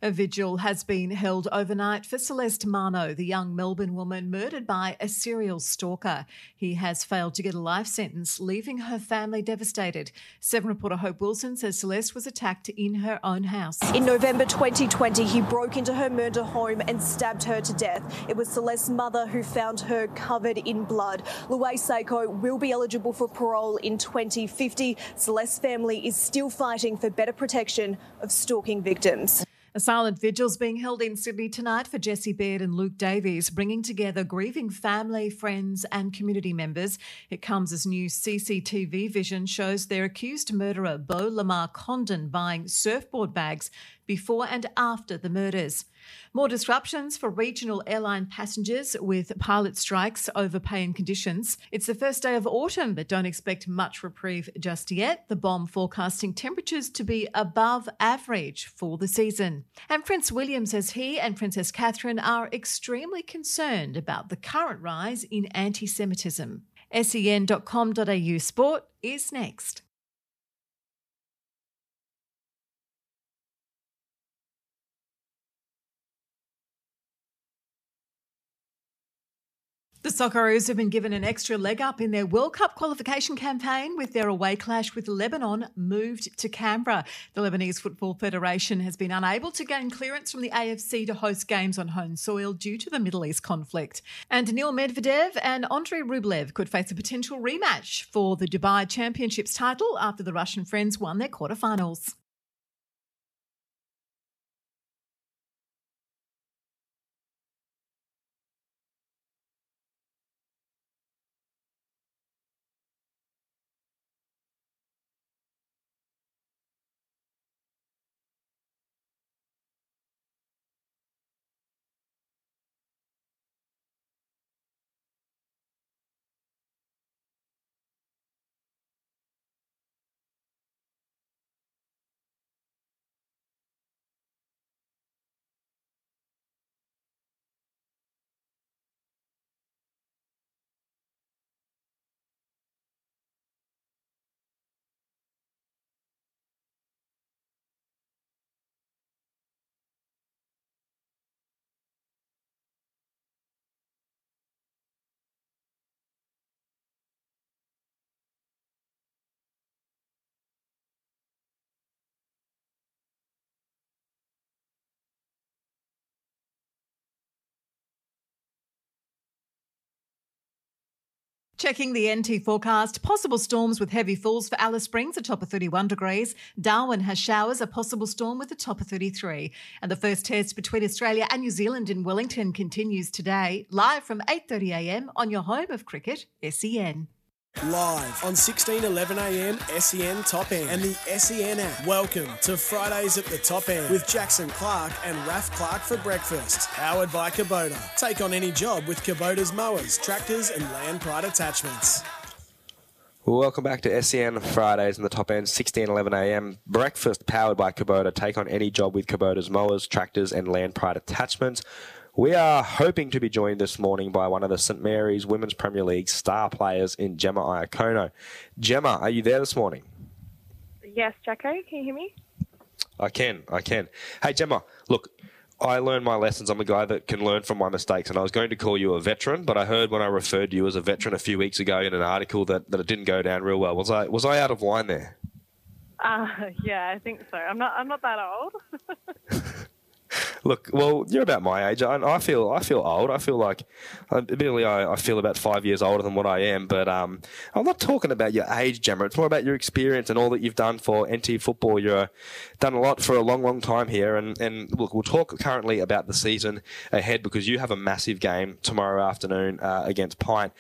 A vigil has been held overnight for Celeste Manno, the young Melbourne woman murdered by a serial stalker. He has failed to get a life sentence, leaving her family devastated. Seven reporter Hope Wilson says Celeste was attacked in her own house. In November 2020, he broke into her Mernda home and stabbed her to death. It was Celeste's mother who found her covered in blood. Luay Sako will be eligible for parole in 2050. Celeste's family is still fighting fighting for better protection of stalking victims. A silent vigil is being held in Sydney tonight for Jesse Baird and Luke Davies, bringing together grieving family, friends, and community members. It comes as new CCTV vision shows their accused murderer, Beau Lamarre-Condon, buying surfboard bags before and after the murders. More disruptions for regional airline passengers with pilot strikes over pay and conditions. It's the first day of autumn, but don't expect much reprieve just yet. The BoM forecasting temperatures to be above average for the season. And Prince William says he and Princess Catherine are extremely concerned about the current rise in anti Semitism. sen.com.au sport is next. The Socceroos have been given an extra leg up in their World Cup qualification campaign with their away clash with Lebanon moved to Canberra. The Lebanese Football Federation has been unable to gain clearance from the AFC to host games on home soil due to the Middle East conflict. And Daniil Medvedev and Andrei Rublev could face a potential rematch for the Dubai Championships title after the Russian friends won their quarterfinals. Checking the NT forecast, possible storms with heavy falls for Alice Springs, a top of 31 degrees. Darwin has showers, a possible storm with a top of 33. And the first test between Australia and New Zealand in Wellington continues today, live from 8.30am on your home of cricket, SEN. Live on 1611am SEN Top End and the SEN app. Welcome to Fridays at the Top End with Jackson Clark and Raf Clark for breakfast. Powered by Kubota. Take on any job with Kubota's mowers, tractors, and Land Pride attachments. Welcome back to SEN Fridays in the top end, 1611am. Breakfast powered by Kubota. Take on any job with Kubota's mowers, tractors, and Land Pride attachments. We are hoping to be joined this morning by one of the St Mary's Women's Premier League star players in Gemma Iacono. Gemma, are you there this morning? Yes, Jacko, can you hear me? I can, I can. Hey, Gemma, look, I learned my lessons. I'm a guy that can learn from my mistakes, and I was going to call you a veteran, but I heard when I referred to you as a veteran a few weeks ago in an article that, that it didn't go down real well. Was I was I out of line there? Uh, yeah, I think so. I'm not. I'm not that old. Look, well, you're about my age. I, I feel I feel old. I feel like, admittedly, I, I feel about five years older than what I am. But um, I'm not talking about your age, Gemma. It's more about your experience and all that you've done for NT football. You've done a lot for a long, long time here. And, and look, we'll talk currently about the season ahead because you have a massive game tomorrow afternoon uh, against Pint.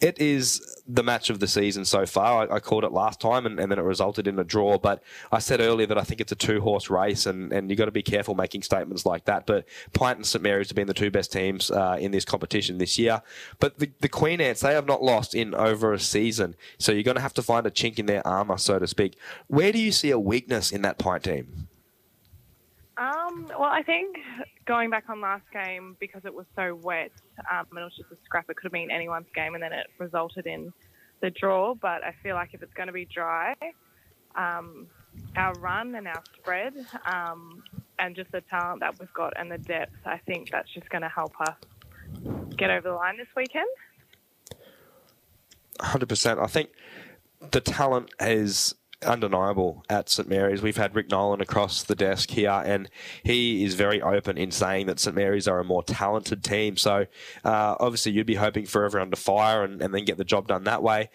It is the match of the season so far. I, I called it last time, and, and, then it resulted in a draw. But I said earlier that I think it's a two horse race, and, and you've got to be careful making statements like that. But Pint and St Mary's have been the two best teams uh, in this competition this year. But the, the Queen Ants, they have not lost in over a season. So you're going to have to find a chink in their armour, so to speak. Where do you see a weakness in that Pint team? Um, well, I think going back on last game because it was so wet um, and it was just a scrap, it could have been anyone's game, and then it resulted in the draw. But I feel like if it's going to be dry, um, our run and our spread, um, and just the talent that we've got and the depth, I think that's just going to help us get over the line this weekend. 100%. I think the talent is undeniable at St Mary's. We've had Rick Nolan across the desk here, and he is very open in saying that St Mary's are a more talented team. So uh, obviously, you'd be hoping for everyone to fire and, and, then get the job done that way.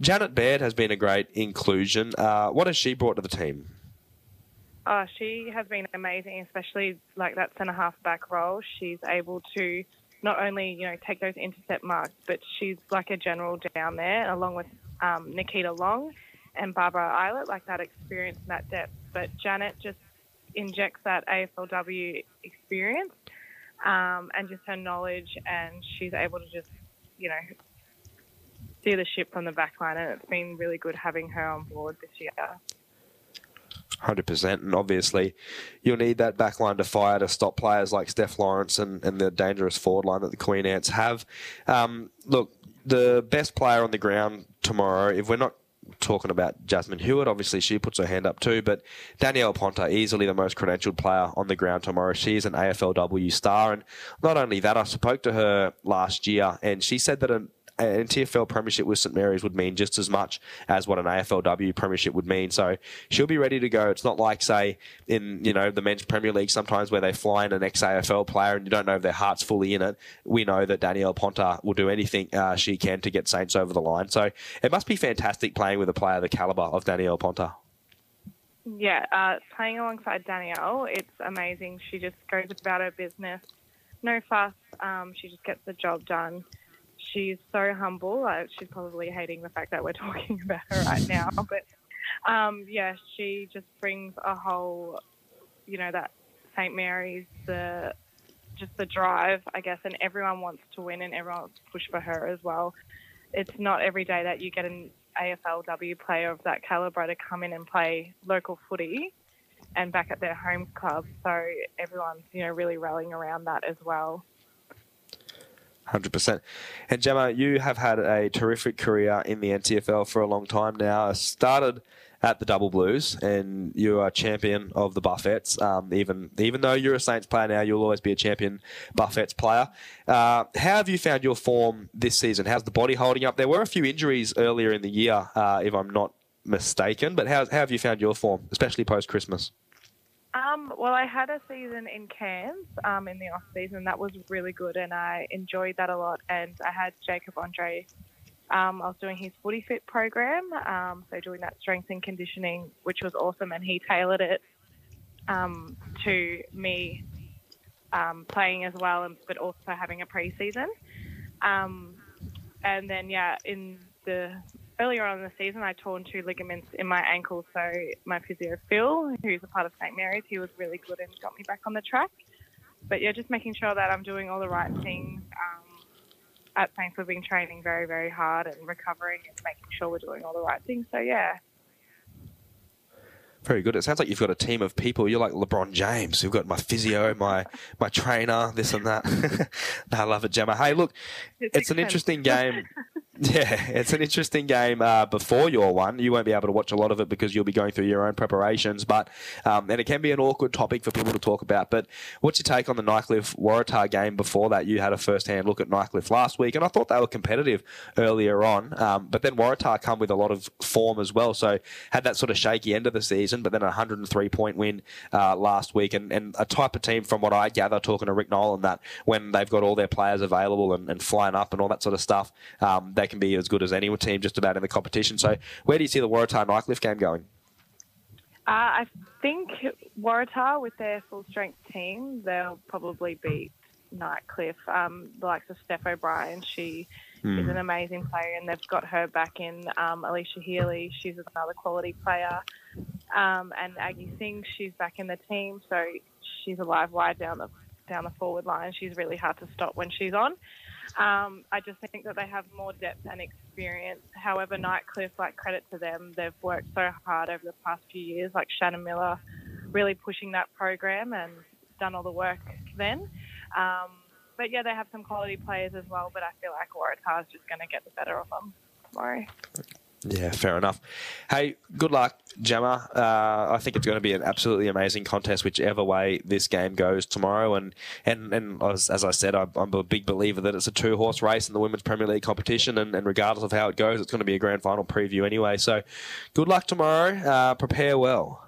Janet Baird has been a great inclusion. Uh, what has she brought to the team? Oh, she has been amazing, especially like that centre half back role. She's able to not only you know take those intercept marks, but she's like a general down there, along with um, Nikita Long and Barbara Eilert, like that experience and that depth. But Janet just injects that AFLW experience um, and just her knowledge, and she's able to just you know steer the ship from the back line, and it's been really good having her on board this year. 100%. And obviously, you'll need that back line to fire to stop players like Steph Lawrence and, and the dangerous forward line that the Queen Ants have. Um, look, the best player on the ground tomorrow, if we're not talking about Jasmine Hewitt, obviously she puts her hand up too, but Danielle Ponter, easily the most credentialed player on the ground tomorrow. She's an AFLW star. And not only that, I spoke to her last year and she said that an an TFL premiership with St Mary's would mean just as much as what an AFLW premiership would mean. So she'll be ready to go. It's not like, say, in you know the men's Premier League sometimes where they fly in an ex-AFL player and you don't know if their heart's fully in it. We know that Danielle Ponter will do anything uh, she can to get Saints over the line. So it must be fantastic playing with a player the caliber of Danielle Ponter. Yeah, uh, playing alongside Danielle, it's amazing. She just goes about her business, no fuss. Um, she just gets the job done she's so humble. Uh, she's probably hating the fact that we're talking about her right now. But um, yeah, she just brings a whole, you know, that St. Mary's, the just the drive, I guess, and everyone wants to win and everyone wants to push for her as well. It's not every day that you get an AFLW player of that calibre to come in and play local footy and back at their home club. So everyone's, you know, really rallying around that as well. Hundred percent. And Gemma, you have had a terrific career in the NTFL for a long time now. Started at the Double Blues, and you are champion of the Buffets. Um, even even though you're a Saints player now, you'll always be a champion Buffets player. Uh, how have you found your form this season? How's the body holding up? There were a few injuries earlier in the year, uh, if I'm not mistaken. But how, how have you found your form, especially post Christmas? Um, well, I had a season in Cairns um, in the off season. That was really good, and I enjoyed that a lot. And I had Jacob Andre. Um, I was doing his Footy Fit program, um, so doing that strength and conditioning, which was awesome. And he tailored it um, to me um, playing as well, but also having a preseason. and then, yeah, in the earlier on in the season, I torn two ligaments in my ankle. So my physio Phil, who's a part of St Mary's, he was really good and got me back on the track. But yeah, just making sure that I'm doing all the right things. Um, at Saints, we've been training very, very hard and recovering and making sure we're doing all the right things. So yeah, Very good. It sounds like you've got a team of people. You're like LeBron James. You've got my physio, my my trainer, this and that. I love it, Gemma. Hey, look, It's it's an interesting game. Yeah, it's an interesting game uh, before your one. You won't be able to watch a lot of it because you'll be going through your own preparations. But um, and it can be an awkward topic for people to talk about. But what's your take on the Nightcliff Waratah game before that? You had a first hand look at Nightcliff last week, and I thought they were competitive earlier on. Um, but then Waratah come with a lot of form as well, so had that sort of shaky end of the season. But then a 103 point win uh, last week, and, and a type of team from what I gather, talking to Rick Nolan, that when they've got all their players available and, and flying up and all that sort of stuff, um, they can be as good as any team just about in the competition. So where do you see the Waratah Nightcliff game going? Uh, I think Waratah, with their full strength team, they'll probably beat Nightcliff. Um, the likes of Steph O'Brien, she is an amazing player, and they've got her back in. Um, Alicia Healy, she's another quality player. Um, and Aggie Singh, she's back in the team, so she's a live wire down the down the forward line. She's really hard to stop when she's on. Um, I just think that they have more depth and experience. However, Nightcliff, like credit to them, they've worked so hard over the past few years. Like Shannon Miller, really pushing that program and done all the work then. Um, but yeah, they have some quality players as well. But I feel like Waratah is just going to get the better of them tomorrow. Yeah, fair enough. Hey, good luck, Gemma. Uh, I think it's going to be an absolutely amazing contest, whichever way this game goes tomorrow. And and, and as, as I said, I'm, I'm a big believer that it's a two horse race in the Women's Premier League competition. And, and regardless of how it goes, it's going to be a grand final preview anyway. So good luck tomorrow. Uh, prepare well.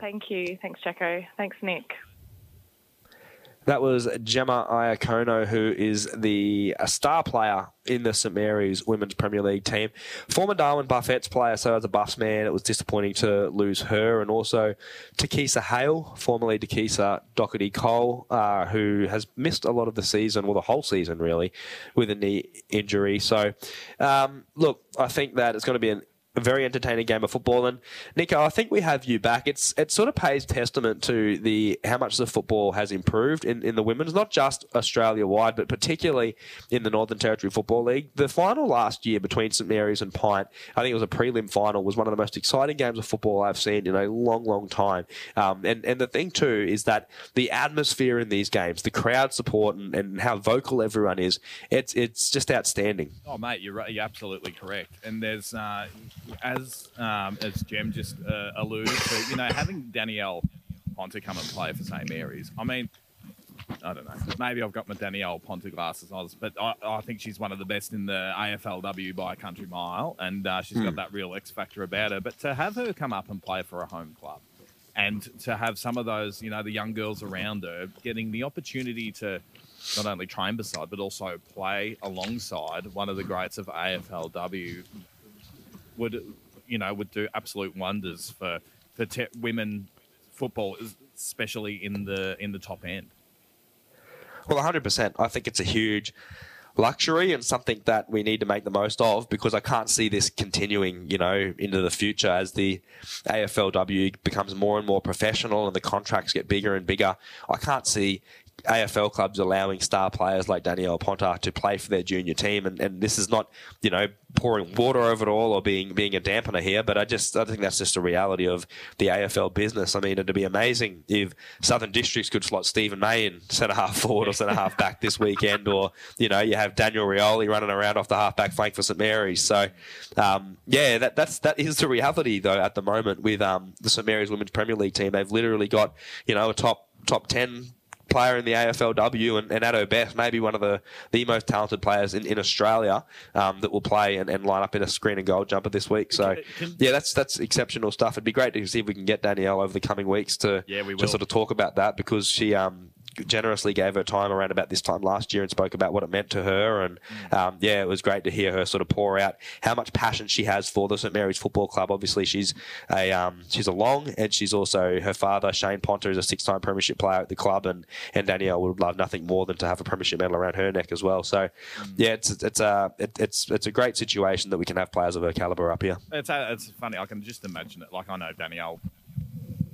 Thank you. Thanks, Jacko. Thanks, Nick. That was Gemma Iacono, who is the a star player in the St Mary's Women's Premier League team. Former Darwin Buffets player, so as a Buffs man, it was disappointing to lose her. And also Takisa Hale, formerly Takisa Doherty Cole, uh, who has missed a lot of the season, well, the whole season really, with a knee injury. So, um, look, I think that it's going to be an a very entertaining game of football. And Nico, I think we have you back. It's it sort of pays testament to the how much the football has improved in, in the women's, not just Australia wide, but particularly in the Northern Territory Football League. The final last year between St Mary's and Pint, I think it was a prelim final, was one of the most exciting games of football I've seen in a long, long time. Um, and and the thing too is that the atmosphere in these games, the crowd support, and, and how vocal everyone is, it's it's just outstanding. Oh, mate, you're right. You're absolutely correct. And there's, uh, as um, as Jem just uh, alluded to, you know, having Danielle Ponter come and play for St Mary's. I mean, I don't know. Maybe I've got my Danielle Ponter glasses on, but I, I think she's one of the best in the AFLW by a country mile, and uh, she's got that real X factor about her. But to have her come up and play for a home club, and to have some of those, you know, the young girls around her getting the opportunity to not only train beside, but also play alongside one of the greats of AFLW would, you know, would do absolute wonders for for te- women football, especially in the in the top end. Well, 100%. I think it's a huge luxury and something that we need to make the most of because I can't see this continuing, you know, into the future as the AFLW becomes more and more professional and the contracts get bigger and bigger. I can't see AFL clubs allowing star players like Danielle Ponter to play for their junior team, and, and this is not, you know, pouring water over it all or being being a dampener here, but I just I think that's just a reality of the AFL business. I mean, it'd be amazing if Southern Districts could slot Steven May in centre half forward or centre half back this weekend, or you know, you have Daniel Rioli running around off the half back flank for St Mary's. So, um, yeah, that that's that is the reality though at the moment with um, the St Mary's Women's Premier League team. They've literally got you know a top top ten player in the AFLW and, and Addo Beth, maybe one of the, the most talented players in, in Australia um, that will play and, and line up in a screen and goal jumper this week. So, yeah, that's that's exceptional stuff. It'd be great to see if we can get Danielle over the coming weeks to, Yeah, we to will. sort of talk about that because she um, generously gave her time around about this time last year and spoke about what it meant to her. And um, yeah, it was great to hear her sort of pour out how much passion she has for the St Mary's Football Club. Obviously, she's a um, she's a long, and she's also her father Shane Ponter is a six-time premiership player at the club, and and Danielle would love nothing more than to have a premiership medal around her neck as well. So yeah, it's it's a it, it's it's a great situation that we can have players of her caliber up here. It's uh, it's funny. I can just imagine it. Like I know Danielle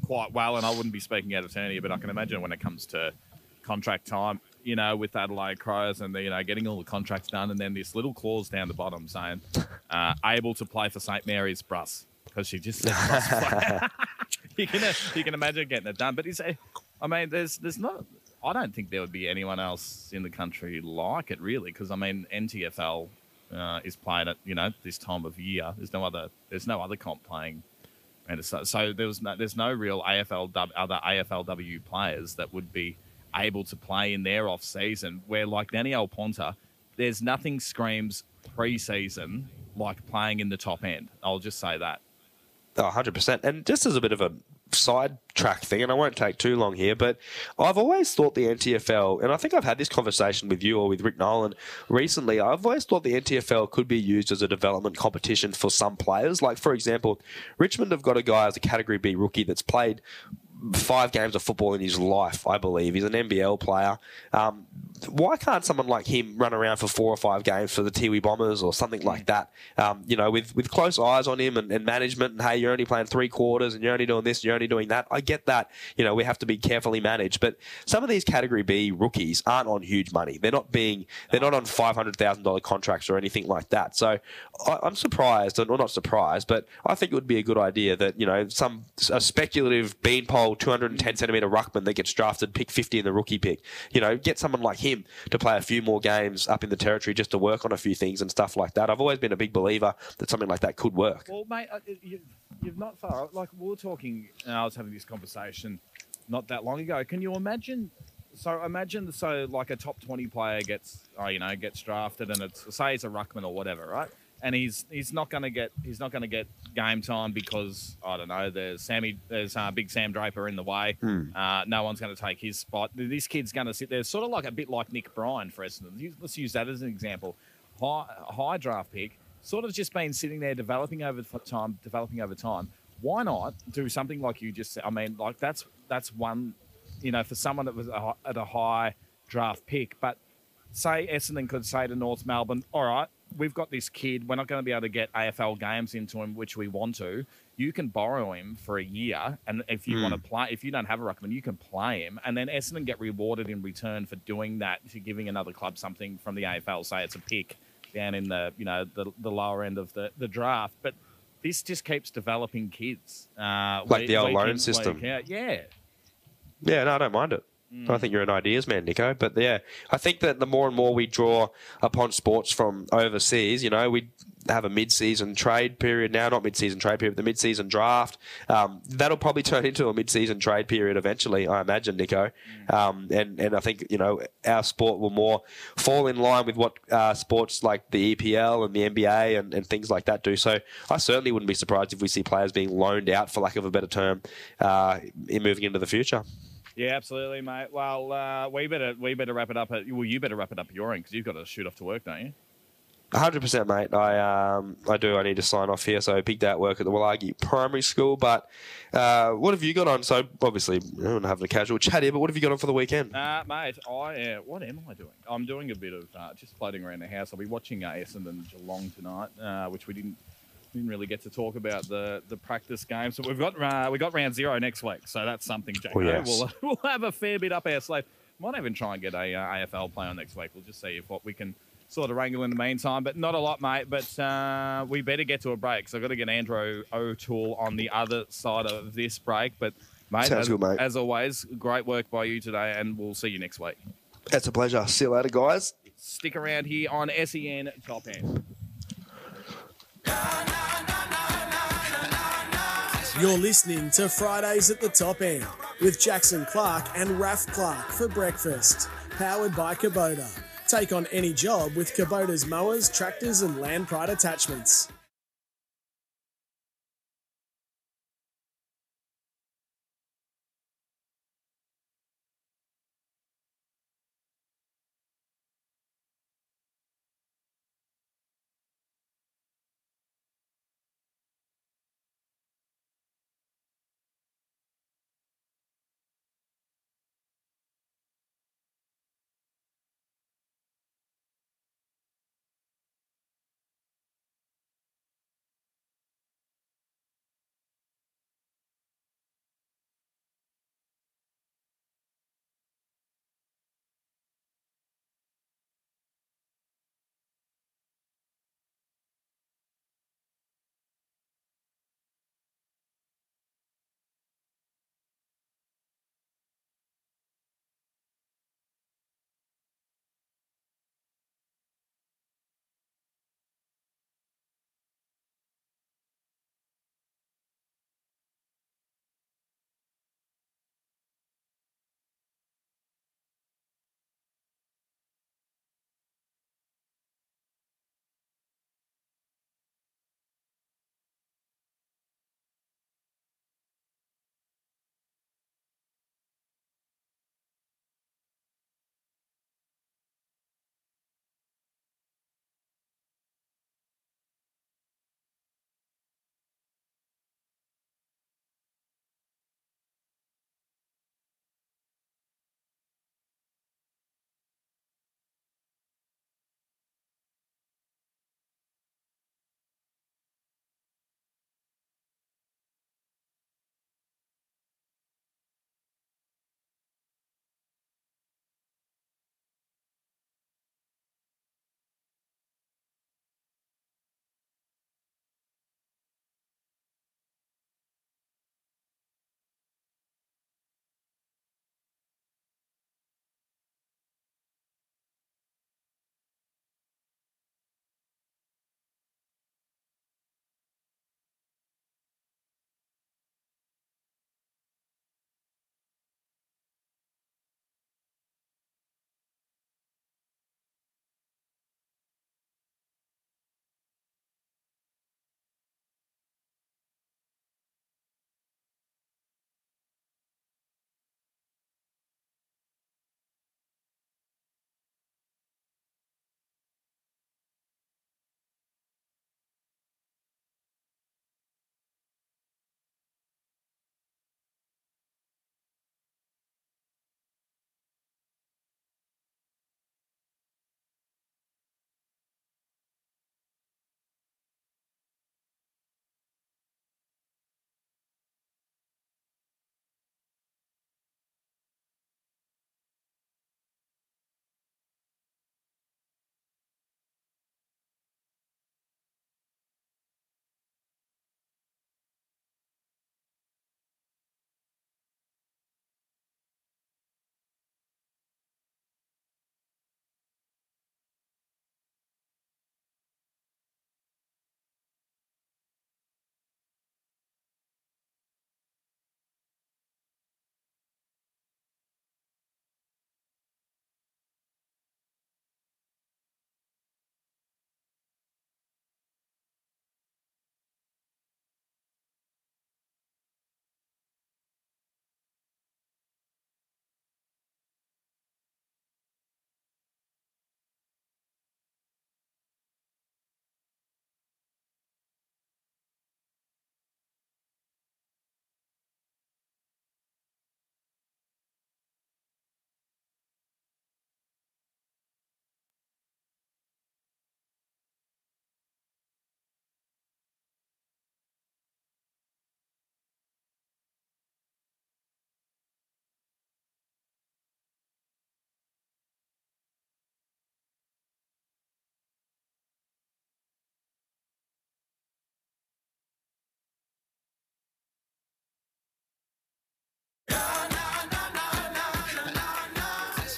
quite well, and I wouldn't be speaking out of turn here, but I can imagine when it comes to contract time, you know, with Adelaide Crows and the, you know getting all the contracts done, and then this little clause down the bottom saying uh, able to play for St Mary's Brus because she just you can you can imagine getting it done, but it's a, I mean, there's there's not. I don't think there would be anyone else in the country like it really, because I mean, NTFL uh, is playing at you know this time of year. There's no other there's no other comp playing, and so, so there was no, there's no real AFL other AFLW players that would be able to play in their off season. Where like Danielle Ponter, there's nothing screams pre-season like playing in the top end. I'll just say that. Oh, 100%. And just as a bit of a side track thing, and I won't take too long here, but I've always thought the NTFL, and I think I've had this conversation with you or with Rick Nolan recently, I've always thought the NTFL could be used as a development competition for some players. Like, for example, Richmond have got a guy as a Category B rookie that's played five games of football in his life, I believe. He's an NBL player. Um, why can't someone like him run around for four or five games for the Tiwi Bombers or something like that? Um, you know, with, with close eyes on him and, and, management, and hey, you're only playing three quarters and you're only doing this, and you're only doing that. I get that. You know, we have to be carefully managed, but some of these Category B rookies aren't on huge money. They're not being, they're not on five hundred thousand dollar contracts or anything like that. So I, I'm surprised, or not surprised, but I think it would be a good idea that you know some a speculative beanpole 210 centimeter ruckman that gets drafted, pick 50 in the rookie pick. You know, get someone like him to play a few more games up in the territory just to work on a few things and stuff like that. I've always been a big believer that something like that could work. Well, mate, uh, you, you're not far. Like we were talking, and I was having this conversation not that long ago. Can you imagine? So imagine, so like a top 20 player gets, oh, you know, gets drafted, and it's say it's a ruckman or whatever, right? And he's he's not going to get he's not going to get game time because I don't know. There's Sammy, there's uh, Big Sam Draper in the way. Hmm. Uh, no one's going to take his spot. This kid's going to sit there, sort of like a bit like Nick Bryan, for instance. Let's use that as an example. High, high draft pick, sort of just been sitting there developing over time, developing over time. Why not do something like you just said? I mean, like that's that's one, you know, for someone that was at a high draft pick, but say Essendon could say to North Melbourne, all right, we've got this kid. We're not going to be able to get AFL games into him, which we want to. You can borrow him for a year, and if you Mm. want to play, if you don't have a ruckman, you can play him, and then Essendon get rewarded in return for doing that, to giving another club something from the AFL. Say it's a pick down in the you know the, the lower end of the, the draft, but this just keeps developing kids. Uh, Like week- the old loan system. Yeah. Yeah, no, I don't mind it. I think you're an ideas man, Nico. But yeah, I think that the more and more we draw upon sports from overseas, you know, we have a mid-season trade period now, not mid-season trade period, but the mid-season draft. Um, that'll probably turn into a mid-season trade period eventually, I imagine, Nico. Um, and and I think you know our sport will more fall in line with what uh, sports like the EPL and the NBA and, and things like that do. So I certainly wouldn't be surprised if we see players being loaned out, for lack of a better term, uh, in moving into the future. Yeah, absolutely, mate. Well, uh, we better we better wrap it up. At, well, you better wrap it up your end because you've got to shoot off to work, don't you? hundred percent, mate. I um, I do. I need to sign off here. So big day at work at the Wulagi Primary School. But uh, what have you got on? So obviously, I'm having a casual chat here. But what have you got on for the weekend? Uh, mate, I uh, what am I doing? I'm doing a bit of uh, just floating around the house. I'll be watching uh, Essendon Geelong tonight, uh, which we didn't didn't really get to talk about the the practice game. So we've got uh, we got round zero next week, so that's something. Jake. Oh, yes. We'll we'll have a fair bit up our sleeve. Might even try and get a uh, AFL play on next week. We'll just see if what we can sort of wrangle in the meantime. But not a lot, mate. But uh, we better get to a break. So I've got to get Andrew O'Toole on the other side of this break. But mate, Sounds as, good, mate. as always, great work by you today, and we'll see you next week. It's a pleasure. See you later, guys. Stick around here on SEN Top End. You're listening to Fridays at the Top End with Jackson Clark and Raf Clark for breakfast. Powered by Kubota. Take on any job with Kubota's mowers, tractors, and Land Pride attachments.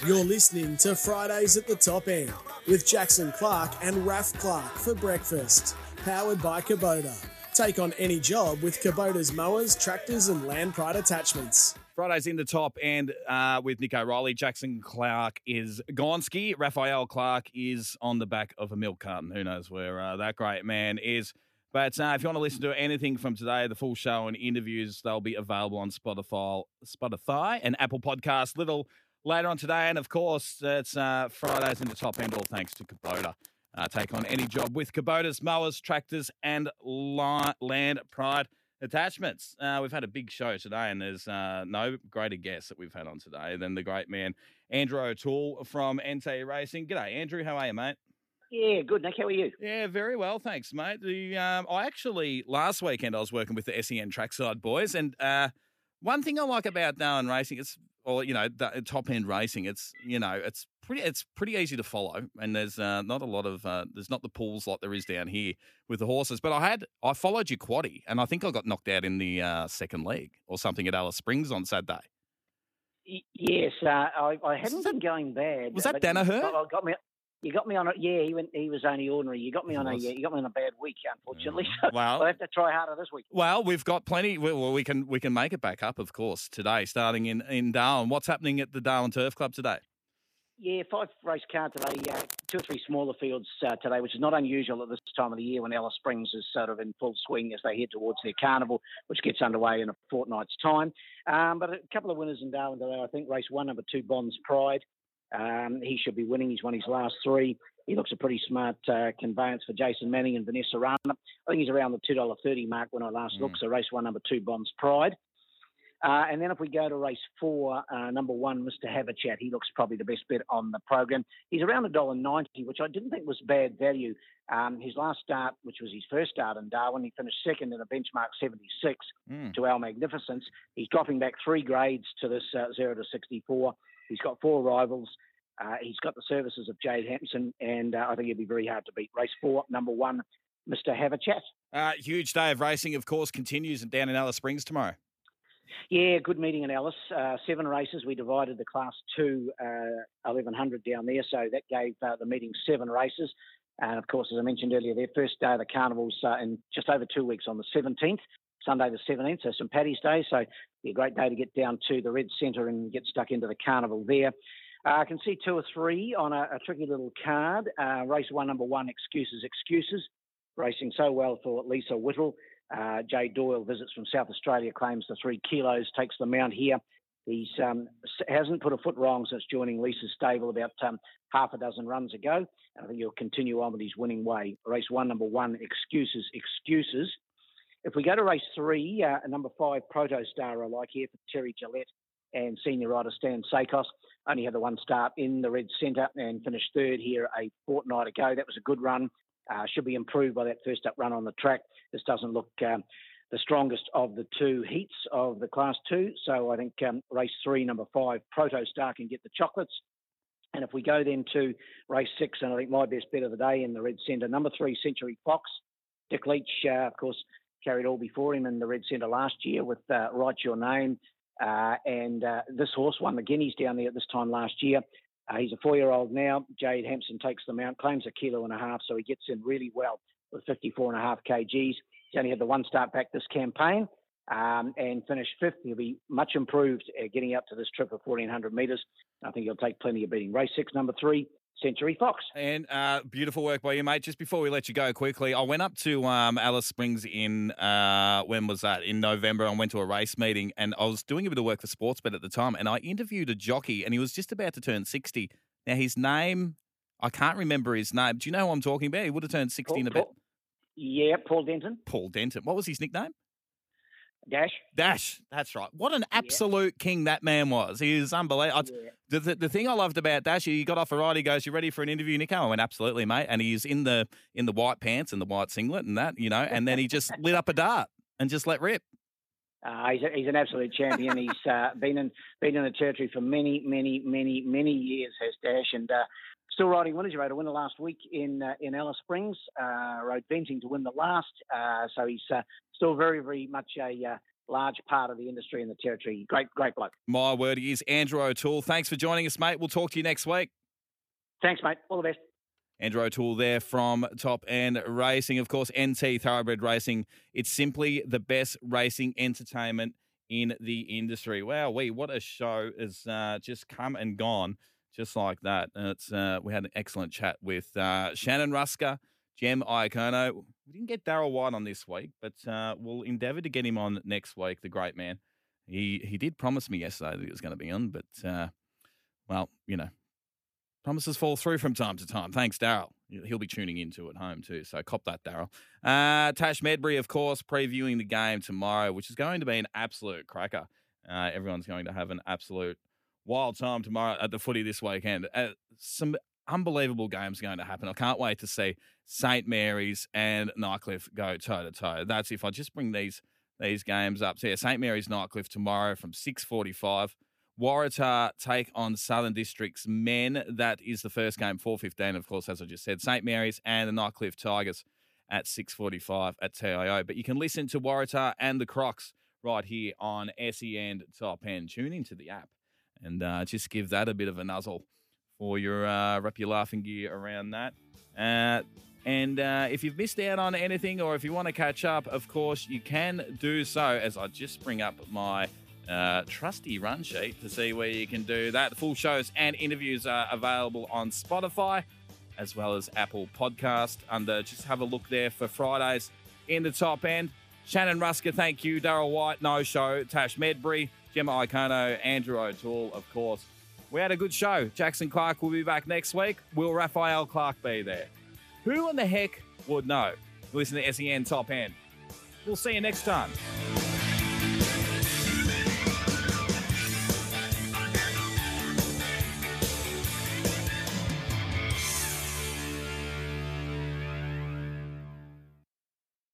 You're listening to Fridays at the Top End with Jackson Clark and Raf Clark for breakfast. Powered by Kubota. Take on any job with Kubota's mowers, tractors, and Land Pride attachments. Fridays in the top and uh, with Nico O'Reilly. Jackson Clark is Gonski. Raphael Clark is on the back of a milk carton. Who knows where uh, that great man is. But uh, if you want to listen to anything from today, the full show and interviews, they'll be available on Spotify, Spotify and Apple Podcasts little later on today. And of course, it's uh, Fridays in the top end, all thanks to Kubota. Uh, take on any job with Kubota's mowers, tractors, and Land Pride attachments. Uh, we've had a big show today, and there's uh, no greater guest that we've had on today than the great man Andrew O'Toole from NT Racing. G'day, Andrew. How are you, mate? Yeah, good, Nick. How are you? Yeah, very well, thanks, mate. The um, I actually last weekend I was working with the SEN Trackside boys, and uh, one thing I like about Darwin Racing, it's or you know the top end racing, it's you know it's pretty it's pretty easy to follow, and there's uh, not a lot of uh, there's not the pools like there is down here with the horses. But I had I followed your quaddy, and I think I got knocked out in the uh, second leg or something at Alice Springs on Saturday. Yes, uh, I, I hadn't been going bad. was that Danaher? Got, got me. You got me on a yeah. He went. He was only ordinary. You got me on a yeah, you got me on a bad week, unfortunately. So Well- I'll have to try harder this week. Well, we've got plenty. Well, we can we can make it back up, of course, today, starting in in Darwin. What's happening at the Darwin Turf Club today? Yeah, five race card today. Uh, two or three smaller fields uh, today, which is not unusual at this time of the year when Alice Springs is sort of in full swing as they head towards their carnival, which gets underway in a fortnight's time. Um, but a couple of winners in Darwin today. I think race one, number two, Bonds Pride. Um, he should be winning. He's won his last three. He looks a pretty smart uh, conveyance for Jason Manning and Vanessa Rana. I think he's around the two dollar thirty mark when I last looked. So race one, number two, Bonds Pride. Uh, and then if we go to race four, uh, number one, Mr. Have a Chat, he looks probably the best bet on the program. He's around a dollar ninety, which I didn't think was bad value. Um, his last start, which was his first start in Darwin, he finished second in a benchmark 76 Mm. to Our Magnificence. He's dropping back three grades to this uh, zero to 64. He's got four rivals. Uh, he's got the services of Jade Hampson, and uh, I think he'll be very hard to beat. Race four, number one, Mr. Have a Chat. Uh, huge day of racing, of course, continues down in Alice Springs tomorrow. Yeah, good meeting in Alice. Uh, seven races. We divided the class two uh, 1100 down there, so that gave uh, the meeting seven races. And of course, as I mentioned earlier, their first day of the carnival's uh, in just over two weeks on the 17th, Sunday the 17th, so St Paddy's Day. So be a great day to get down to the Red Centre and get stuck into the carnival there. Uh, I can see two or three on a, a tricky little card. Uh, race one, number one, Excuses, Excuses. Racing so well for Lisa Whittle. Uh, Jay Doyle visits from South Australia, claims the three kilos, takes the mount here. He's um, hasn't put a foot wrong since joining Lisa's stable about um, half a dozen runs ago. And I think he'll continue on with his winning way. Race one, number one, Excuses, Excuses. If we go to race three, uh, number five, Protostar, like here for Terry Gillette and senior rider Stan Sakos. Only had the one start in the red centre and finished third here a fortnight ago. That was a good run. Uh, should be improved by that first up run on the track. This doesn't look um, the strongest of the two heats of the Class 2. So I think um, race three, number five, Protostar can get the chocolates. And if we go then to race six, and I think my best bet of the day in the red centre, number three, Century Fox. Dick Leach, uh, of course, carried all before him in the red centre last year with uh, Write Your Name. Uh, and uh, this horse won the Guineas down there at this time last year. Uh, he's a four-year-old now. Jade Hampson takes the mount, claims a kilo and a half, so he gets in really well with 54 and a half kgs. He's only had the one start back this campaign um, and finished fifth. He'll be much improved uh, getting up to this trip of 1,400 metres. I think he'll take plenty of beating. Race six, number three, Century Fox. And uh, beautiful work by you, mate. Just before we let you go quickly, I went up to um, Alice Springs in, uh, when was that? In November. I went to a race meeting and I was doing a bit of work for Sportsbet at the time and I interviewed a jockey and he was just about to turn 60. Now, his name, I can't remember his name. Do you know who I'm talking about? He would have turned 60 in a bit. Paul- Yeah, Paul Denton. Paul Denton. What was his nickname? Dash. Dash. That's right. What an absolute king that man was. He was unbelievable. I- The, the, the thing I loved about Dash, he got off a ride. He goes, "You ready for an interview, Nico?" I went, "Absolutely, mate." And he's in the in the white pants and the white singlet and that, you know. And then he just lit up a dart and just let rip. Uh, he's, a, he's an absolute champion. he's uh, been in been in the territory for many, many, many, many years. Has Dash and uh, still riding winners. He rode a winner last week in uh, in Alice Springs. Uh, rode Venting to win the last. Uh, so he's uh, still very, very much a uh, large part of the industry and the territory. Great, great bloke. My word he is Andrew O'Toole. Thanks for joining us, mate. We'll talk to you next week. Thanks, mate. All the best. Andrew O'Toole there from Top End Racing. Of course, NT Thoroughbred Racing. It's simply the best racing entertainment in the industry. Wow, we what a show has uh, just come and gone just like that. And it's uh, we had an excellent chat with uh, Shannon Rusca, Jem Iacono. We didn't get Daryl White on this week, but uh, we'll endeavour to get him on next week. The great man. He he did promise me yesterday that he was going to be on, but uh, well, you know, promises fall through from time to time. Thanks, Daryl. He'll be tuning into at home too, so cop that, Daryl. Uh, Tash Medbury, of course, previewing the game tomorrow, which is going to be an absolute cracker. Uh, everyone's going to have an absolute wild time tomorrow at the footy this weekend. Uh, some unbelievable games going to happen. I can't wait to see St Mary's and Nightcliff go toe to toe. That's if I just bring these these games up. So yeah, St Mary's Nightcliff tomorrow from six forty five. Waratah take on Southern District's men. That is the first game, 4.15, of course, as I just said. St. Mary's and the Nightcliff Tigers at 6.45 at TIO. But you can listen to Waratah and the Crocs right here on SEN Top End. Tune into the app and uh, just give that a bit of a nuzzle for your uh, wrap your laughing gear around that. Uh, and uh, if you've missed out on anything or if you want to catch up, of course, you can do so as I just bring up my uh, trusty run sheet to see where you can do that. Full shows and interviews are available on Spotify as well as Apple Podcast. Under just have a look there for Fridays in the top end. Shannon Rusca, thank you. Daryl White, no show. Tash Medbury, Gemma Iacono, Andrew O'Toole, of course. We had a good show. Jackson Clark will be back next week. Will Raphael Clark be there? Who in the heck would know? Listen to SEN Top End. We'll see you next time.